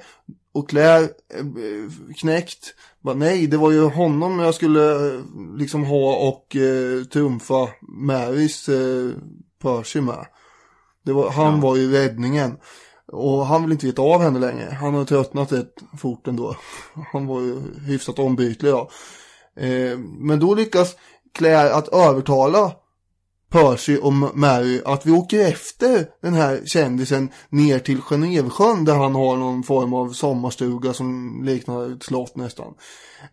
Och Claire eh, knäckt. Bara, nej, det var ju honom jag skulle eh, liksom ha och eh, trumfa Marys eh, Percy med. Var, han var ju räddningen. Och han vill inte veta av henne längre. Han har tröttnat rätt fort ändå. Han var ju hyfsat ombytlig då. Eh, men då lyckas Claire att övertala Percy och Mary att vi åker efter den här kändisen ner till Genevsjön där han har någon form av sommarstuga som liknar ett slott nästan.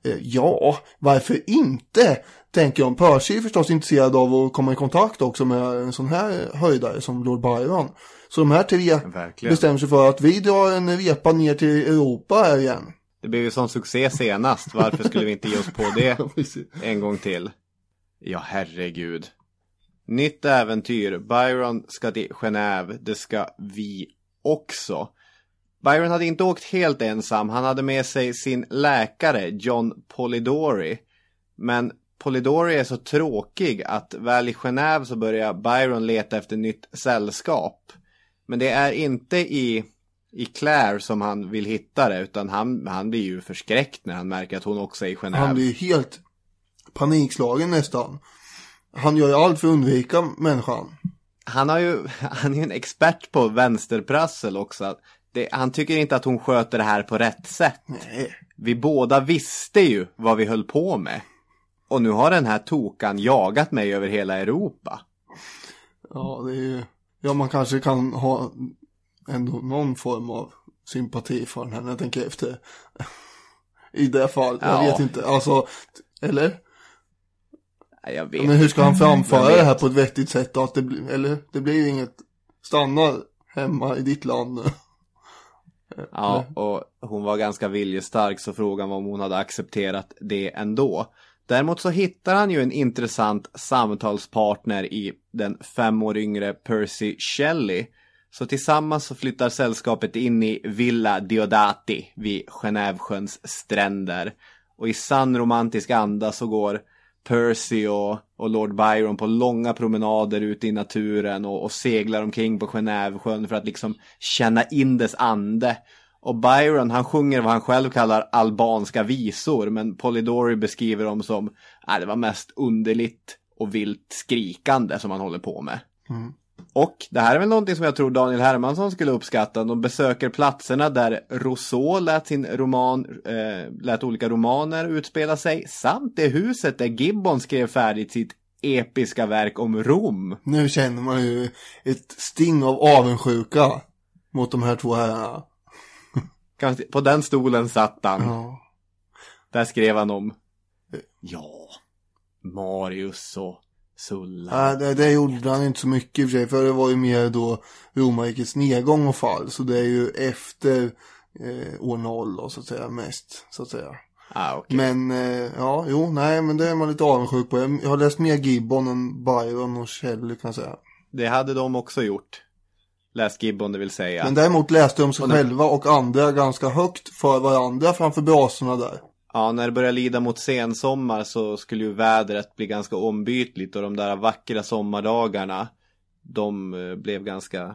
Eh, ja, varför inte? Tänker jag. Percy är förstås intresserad av att komma i kontakt också med en sån här höjdare som Lord Byron. Så de här tre Verkligen. bestämmer sig för att vi drar en repa ner till Europa här igen. Det blev ju sån succé senast. Varför skulle vi inte ge oss på det en gång till? Ja, herregud. Nytt äventyr. Byron ska till Genève. Det ska vi också. Byron hade inte åkt helt ensam. Han hade med sig sin läkare John Polidori. Men Polidori är så tråkig att väl i Genève så börjar Byron leta efter nytt sällskap. Men det är inte i, i Claire som han vill hitta det utan han, han blir ju förskräckt när han märker att hon också är i Genève. Han blir ju helt panikslagen nästan. Han gör ju allt för att undvika människan. Han, har ju, han är ju en expert på vänsterprassel också. Det, han tycker inte att hon sköter det här på rätt sätt. Nej, vi båda visste ju vad vi höll på med. Och nu har den här tokan jagat mig över hela Europa. Ja, det är ju, ja man kanske kan ha ändå någon form av sympati för när jag tänker efter. I det fall, jag Ja. vet inte, alltså, eller? Jag vet Men hur ska han framföra Jag det här på ett vettigt sätt? Att det blir, eller det blir ju inget, stanna hemma i ditt land nu. Ja, och hon var ganska viljestark så frågan var om hon hade accepterat det ändå. Däremot så hittar han ju en intressant samtalspartner i den fem år yngre Percy Shelley. Så tillsammans så flyttar sällskapet in i Villa Diodati vid Genèvesjöns stränder. Och i sann romantisk anda så går Percy och, och Lord Byron på långa promenader ute i naturen och, och seglar omkring på Genèvesjön för att liksom känna in dess ande. Och Byron han sjunger vad han själv kallar albanska visor men Polidori beskriver dem som, nej det var mest underligt och vilt skrikande som han håller på med. Mm. Och det här är väl någonting som jag tror Daniel Hermansson skulle uppskatta. De besöker platserna där Rousseau lät sin roman, eh, lät olika romaner utspela sig. Samt det huset där Gibbon skrev färdigt sitt episka verk om Rom. Nu känner man ju ett sting av avundsjuka mot de här två herrarna. På den stolen satt han. Ja. Där skrev han om, ja, Marius och Sulla. Nej, det, det gjorde han inte så mycket i och för sig, för det var ju mer då romarrikets nedgång och fall. Så det är ju efter eh, år noll och så att säga mest, så att säga. Ah, okej. Men eh, ja, jo, nej, men det är man lite avundsjuk på. Jag, jag har läst mer Gibbon än Byron och Shelley kan jag säga. Det hade de också gjort. Läs Gibbon det vill säga. Men däremot läste de sig Och själva och andra ganska högt för varandra framför brasorna där. Ja, när det börjar lida mot sensommar så skulle ju vädret bli ganska ombytligt och de där vackra sommardagarna de eh, blev ganska,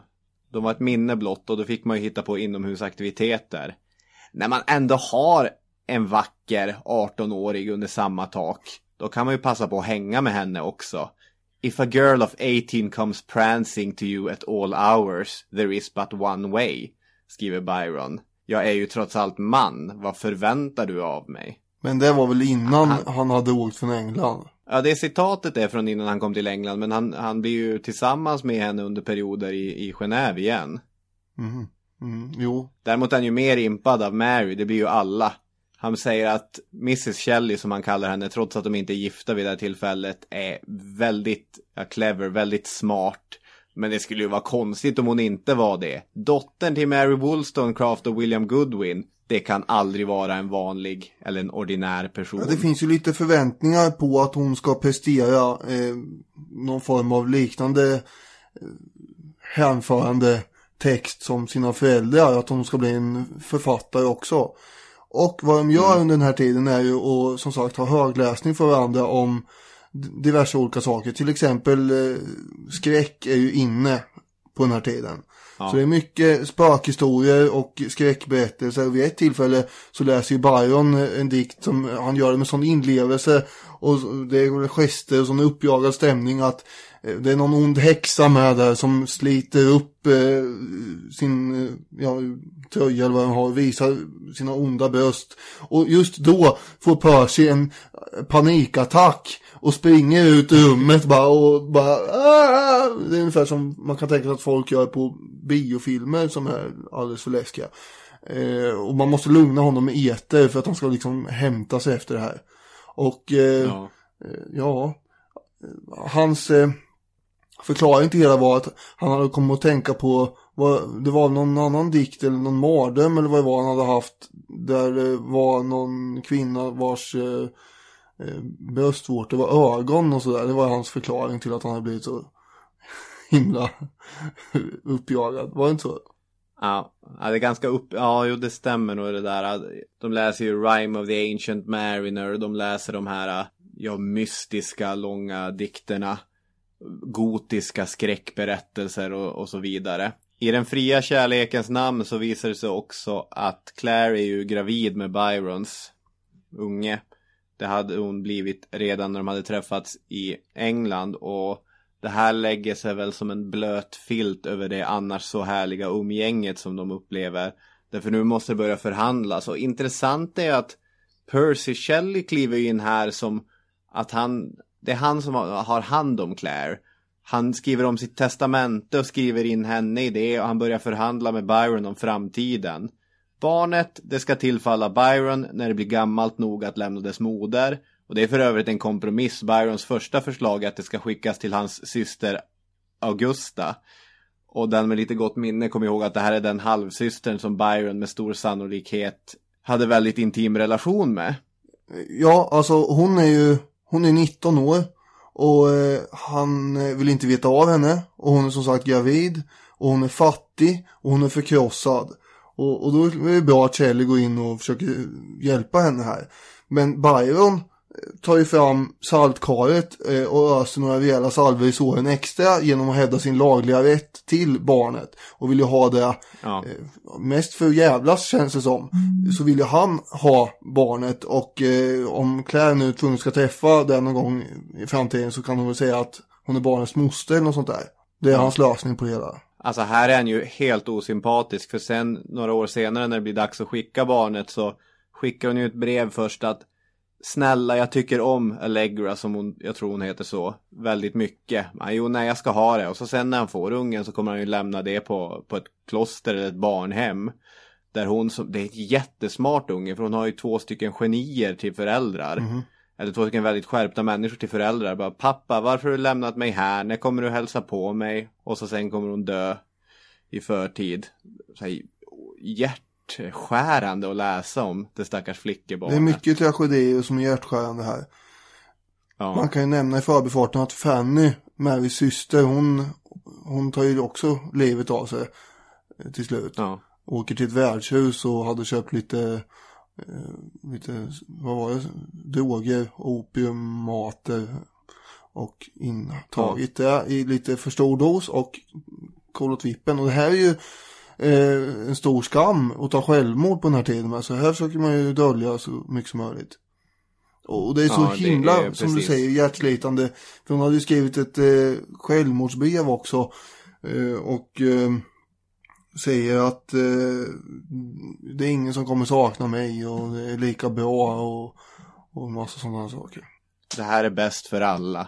de var ett minne blott och då fick man ju hitta på inomhusaktiviteter. När man ändå har en vacker 18-årig under samma tak, då kan man ju passa på att hänga med henne också. If a girl of 18 comes prancing to you at all hours, there is but one way, skriver Byron. Jag är ju trots allt man, vad förväntar du av mig? Men det var väl innan Han- han hade åkt från England. Ja, det citatet är från innan han kom till England, men han, han blir ju tillsammans med henne under perioder i, i Genève igen. Mm. Mm, jo, Däremot är han ju mer impad av Mary, det blir ju alla. Han säger att Mrs Shelley, som han kallar henne, trots att de inte är gifta vid det här tillfället, är väldigt ja, clever, väldigt smart. Men det skulle ju vara konstigt om hon inte var det. Dottern till Mary Wollstonecraft och William Goodwin, det kan aldrig vara en vanlig eller en ordinär person. Ja, det finns ju lite förväntningar på att hon ska prestera eh, någon form av liknande eh, hänförande text som sina föräldrar. Att hon ska bli en författare också. Och vad de gör under den här tiden är ju att som sagt ha högläsning för varandra om diverse olika saker. Till exempel eh, skräck är ju inne på den här tiden. Ja. Så det är mycket spökhistorier och skräckberättelser. Vid ett tillfälle så läser ju Byron en dikt som han gör med sån inlevelse. Och det är gester och sån uppjagad stämning att eh, det är någon ond häxa med där som sliter upp eh, sin eh, ja, tröja eller vad den har och visar sina onda bröst. Och just då får Percy en panikattack och springer ut ur rummet bara och bara "Ah!" Det är ungefär som man kan tänka sig att folk gör på biofilmer som är alldeles för läskiga. Eh, och man måste lugna honom med eter för att han ska liksom hämta sig efter det här. Och eh, Ja. eh, ja, eh, hans Förklaringen till det hela var att han hade kommit att tänka på vad, det var någon annan dikt eller någon mardröm eller vad det var han hade haft. Där det var någon kvinna vars eh, eh bröstvårtor var ögon och sådär. Det var hans förklaring till att han hade blivit så himla uppjagad. Var det inte så? Ja, ja, det är ganska upp... Ja, jo, det stämmer nog det där. De läser ju Rhyme of the Ancient Mariner. De läser de här, ja, mystiska långa dikterna. Gotiska skräckberättelser och, och så vidare. I den fria kärlekens namn så visar det sig också att Claire är ju gravid med Byrons unge. Det hade hon blivit redan när de hade träffats i England och det här lägger sig väl som en blöt filt över det annars så härliga umgänget som de upplever. Därför nu måste det börja förhandlas. Och intressant är att Percy Shelley kliver in här som att han, det är han som har hand om Claire. Han skriver om sitt testamente och skriver in henne i det och han börjar förhandla med Byron om framtiden. Barnet, det ska tillfalla Byron när det blir gammalt nog att lämna dess moder. Och det är för övrigt en kompromiss. Byrons första förslag är att det ska skickas till hans syster Augusta. Och den med lite gott minne kommer ihåg att det här är den halvsystern som Byron med stor sannolikhet hade väldigt intim relation med. Ja, alltså hon är ju, hon är 19 år och eh, han eh, vill inte veta av henne och hon är som sagt gravid och hon är fattig och hon är förkrossad. Och, och då är det bra att Shelley går in och försöker hjälpa henne här. Men Byron tar ju fram saltkaret eh, och öser några rejäla salvor i såren extra genom att hävda sin lagliga rätt till barnet. Och vill ju ha det Ja. eh, mest för att jävlas känns det som. Så vill ju han ha barnet och eh, om Claire nu tvungen ska träffa den någon gång i framtiden så kan hon väl säga att hon är barnets moster eller något sånt där. Det är hans lösning på det hela. Alltså här är han ju helt osympatisk för sen några år senare när det blir dags att skicka barnet så skickar hon ju ett brev först att Snälla jag tycker om Allegra som hon, jag tror hon heter så, väldigt mycket. Men, jo nej jag ska ha det och så sen när han får ungen så kommer han ju lämna det på, på ett kloster eller ett barnhem. Där hon, som, det är ett jättesmart unge för hon har ju två stycken genier till föräldrar. Eller två stycken väldigt skärpta människor till föräldrar. Bara, Pappa, varför har du lämnat mig här? När kommer du hälsa på mig? Och så sen kommer hon dö i förtid. Så här, hjärtskärande att läsa om det stackars flickebarnet. Det är mycket tragedier som är hjärtskärande här. Ja. Man kan ju nämna i förbifarten att Fanny, Marys syster, hon, hon tar ju också livet av sig till slut. Ja. Åker till ett värdshus och hade köpt lite, eh, lite, vad var det, droger, opiummater och intagit det i lite för stor dos och kollat vippen. Och det här är ju eh, en stor skam att ta självmord på den här tiden. Men så här försöker man ju dölja så mycket som möjligt. Och det är så Ja, himla, är som du säger, hjärtslitande. För hon hade ju skrivit ett eh, självmordsbrev också. Eh, och eh, säger att eh, det är ingen som kommer sakna mig och det är lika bra och, och massa sådana saker. Det här är bäst för alla.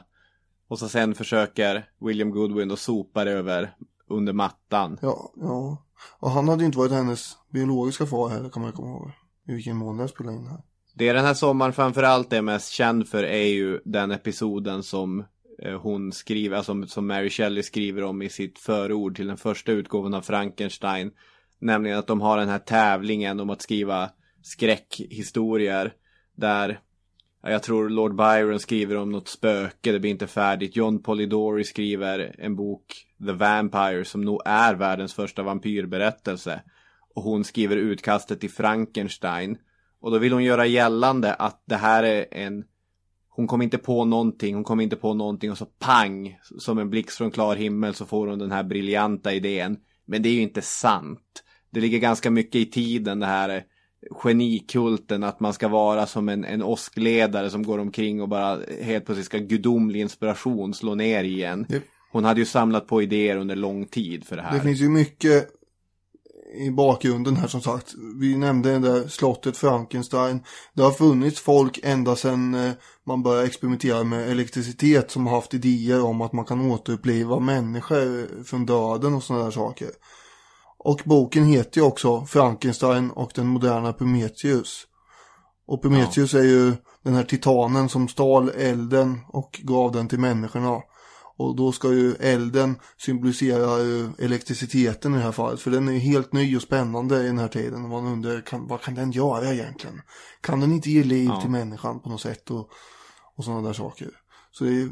Och så sen försöker William Goodwin att sopa det över under mattan. Ja, ja. Och han hade ju inte varit hennes biologiska far heller kan man ju komma ihåg. I vilken mån det spelade in här. Det den här sommaren framförallt är mest känd för är ju den episoden som eh, hon skriver, alltså som Mary Shelley skriver om i sitt förord till den första utgåvan av Frankenstein. Nämligen att de har den här tävlingen om att skriva skräckhistorier. Där jag tror Lord Byron skriver om något spöke, det blir inte färdigt. John Polidori skriver en bok, The Vampire, som nog är världens första vampyrberättelse. Och hon skriver utkastet till Frankenstein. Och då vill hon göra gällande att det här är en hon kom inte på någonting, hon kom inte på någonting och så pang, som en blixt från klar himmel så får hon den här briljanta idén. Men det är ju inte sant. Det ligger ganska mycket i tiden det här genikulten att man ska vara som en, en åskledare som går omkring och bara helt plötsligt ska gudomlig inspiration slå ner igen. Japp. Hon hade ju samlat på idéer under lång tid för det här. Det finns ju mycket i bakgrunden här som sagt. Vi nämnde det där slottet Frankenstein. Det har funnits folk ända sedan eh, man började experimentera med elektricitet som har haft idéer om att man kan återuppliva människor från döden och sådana där saker. Och boken heter ju också Frankenstein och den moderna Prometheus. Och Prometheus är ju den här titanen som stal elden och gav den till människorna. Och då ska ju elden symbolisera ju elektriciteten i det här fallet. För den är ju helt ny och spännande i den här tiden. Man undrar, kan, vad kan den göra egentligen? Kan den inte ge liv Ja. till människan på något sätt? Och, och sådana där saker. Så det är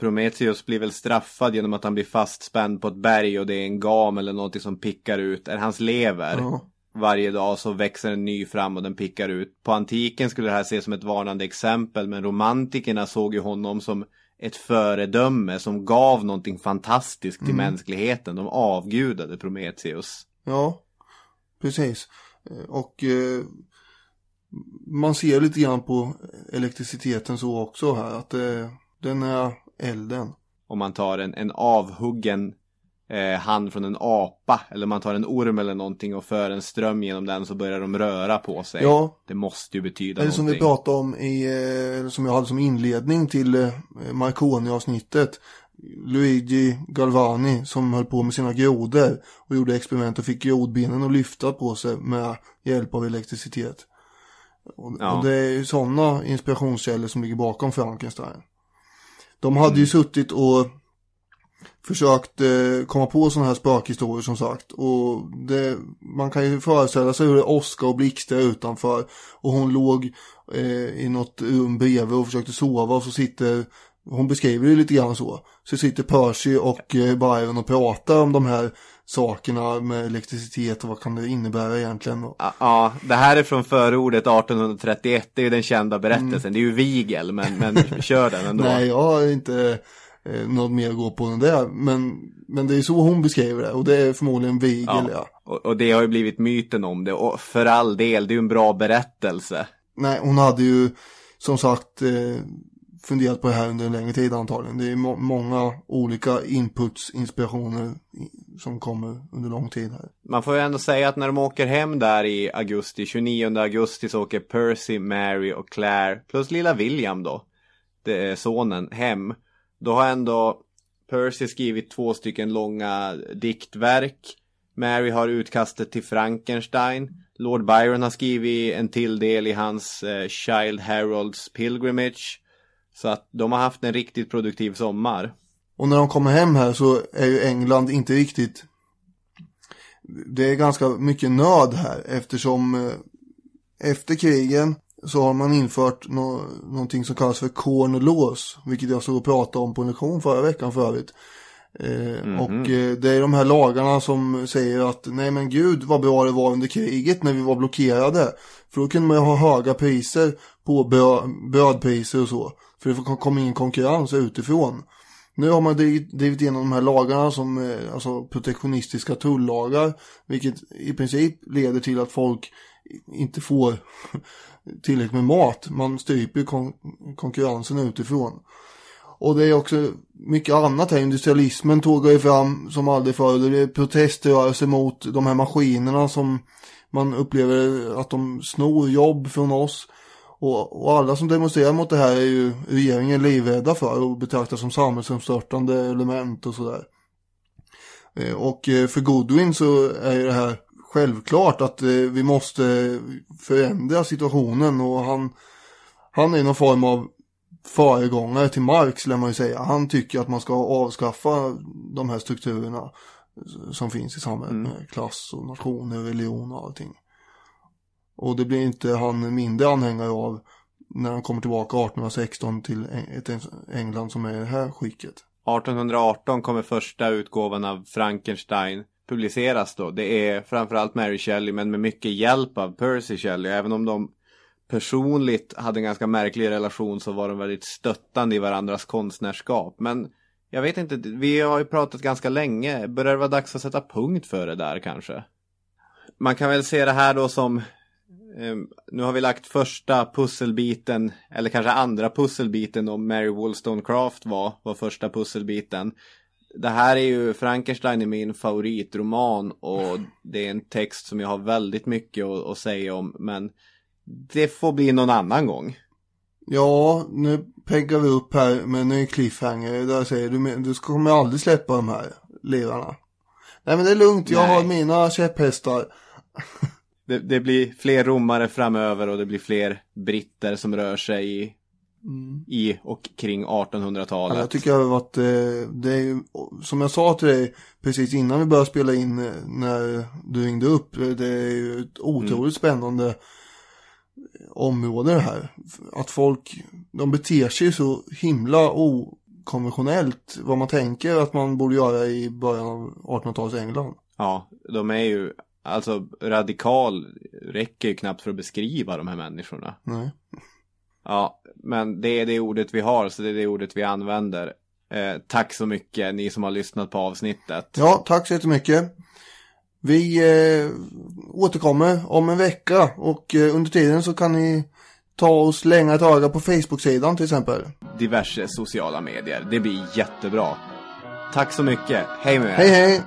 Prometheus blir väl straffad genom att han blir fastspänd på ett berg och det är en gam eller någonting som pickar ut. Är hans lever. ja. Varje dag så växer en ny fram och den pickar ut. På antiken skulle det här ses som ett varnande exempel men romantikerna såg ju honom som ett föredöme som gav någonting fantastiskt till mänskligheten. De avgudade Prometheus. Ja, precis. Och eh, man ser lite grann på elektriciteten så också här. Att eh, den är elden. Om man tar en, en avhuggen eh, hand från en apa. Eller man tar en orm eller någonting och för en ström genom den så börjar de röra på sig. Ja. Det måste ju betyda Eller som vi någonting. pratade om i, eh, som jag hade som inledning till eh, Marconi-avsnittet. Luigi Galvani som höll på med sina grodor och gjorde experiment och fick grodbenen att lyfta på sig med hjälp av elektricitet. Och, Ja. och det är ju sådana inspirationskällor som ligger bakom Frankenstein. De hade Mm. ju suttit och försökt eh, komma på sådana här spökhistorier som sagt. Och det, man kan ju föreställa sig hur det åska och blixtrar utanför. Och hon låg eh, i något rum bredvid och försökte sova och så sitter hon beskriver det lite grann så. Så sitter Percy och eh, Byron och pratar om de här sakerna med elektricitet och vad kan det innebära egentligen. Ja, det här är från förordet 1831. Det är ju den kända berättelsen. Det är ju Vigel, men, men kör den ändå. Nej, jag har inte eh, något mer att gå på än det. Men, men det är så hon beskriver det. Och det är förmodligen Vigel, ja. Ja. Och, och det har ju blivit myten om det. Och för all del, det är ju en bra berättelse. Nej, hon hade ju som sagt eh, funderat på det här under en längre tid antagligen. Det är må- många olika inputs, inspirationer som kommer under lång tid här. Man får ju ändå säga att när de åker hem där i augusti, 29 augusti, så åker Percy, Mary och Claire plus lilla William då, det är sonen, hem. Då har ändå Percy skrivit två stycken långa diktverk. Mary har utkastet till Frankenstein. Lord Byron har skrivit en till del i hans eh, Child Heralds Pilgrimage. Så att de har haft en riktigt produktiv sommar. Och när de kommer hem här så är ju England inte riktigt det är ganska mycket nöd här eftersom eh, efter krigen så har man infört nå någonting som kallas för corn laws vilket jag såg och pratade om på en lektion förra veckan förut. Eh, Mhm. Och eh, det är de här lagarna som säger att nej men gud vad bra det var under kriget när vi var blockerade. För då kunde man ju ha höga priser på brö- brödpriser och så. För det kom in konkurrens utifrån. Nu har man drivit drivit igenom de här lagarna som eh, alltså protektionistiska tullagar. Vilket i princip leder till att folk inte får tillräckligt med mat. Man stryper kon konkurrensen utifrån. Och det är också mycket annat här. Industrialismen tågar ju fram som aldrig förr. Det är proteströrelser mot de här maskinerna som man upplever att de snor jobb från oss. Och, och alla som demonstrerar mot det här är ju regeringen livrädda för och betraktas som samhällsomstörtande element och sådär. Eh, Och eh, för Godwin så är ju det här självklart att eh, vi måste förändra situationen och han, han är någon form av föregångare till Marx lär man ju säga. Han tycker att man ska avskaffa de här strukturerna som finns i samhället med klass och nationer, religion och allting. Och det blir inte han mindre anhängare av när han kommer tillbaka 1816 till ett England som är i det här skicket. 1818 kommer första utgåvan av Frankenstein publiceras då. Det är framförallt Mary Shelley men med mycket hjälp av Percy Shelley. Även om de personligt hade en ganska märklig relation så var de väldigt stöttande i varandras konstnärskap. Men jag vet inte, vi har ju pratat ganska länge. Börjar det vara dags att sätta punkt för det där kanske? Man kan väl se det här då som nu har vi lagt första pusselbiten, eller kanske andra pusselbiten om Mary Wollstonecraft var, var första pusselbiten. Det här är ju, Frankenstein är min favoritroman och det är en text som jag har väldigt mycket att, att säga om, men det får bli någon annan gång. Ja, nu peggar vi upp här med en ny cliffhanger. Där säger du, du kommer aldrig släppa de här lirarna. Nej men det är lugnt, jag Nej. har mina käpphästar. Det, det blir fler romare framöver och det blir fler britter som rör sig i, i och kring 1800-talet. Ja, jag tycker att eh, det är som jag sa till dig precis innan vi började spela in eh, när du ringde upp. Det är ju ett otroligt spännande område det här. Att folk, de beter sig så himla okonventionellt vad man tänker att man borde göra i början av 1800-talets England. Ja, de är ju, alltså radikal räcker ju knappt för att beskriva de här människorna. Nej. Ja, men det är det ordet vi har, så det är det ordet vi använder. Eh, tack så mycket, ni som har lyssnat på avsnittet. Ja, tack så jättemycket. Vi eh, återkommer om en vecka och eh, under tiden så kan ni ta och slänga ett öga på Facebook-sidan till exempel. Diverse sociala medier, det blir jättebra. Tack så mycket. Hej med er. Hej hej!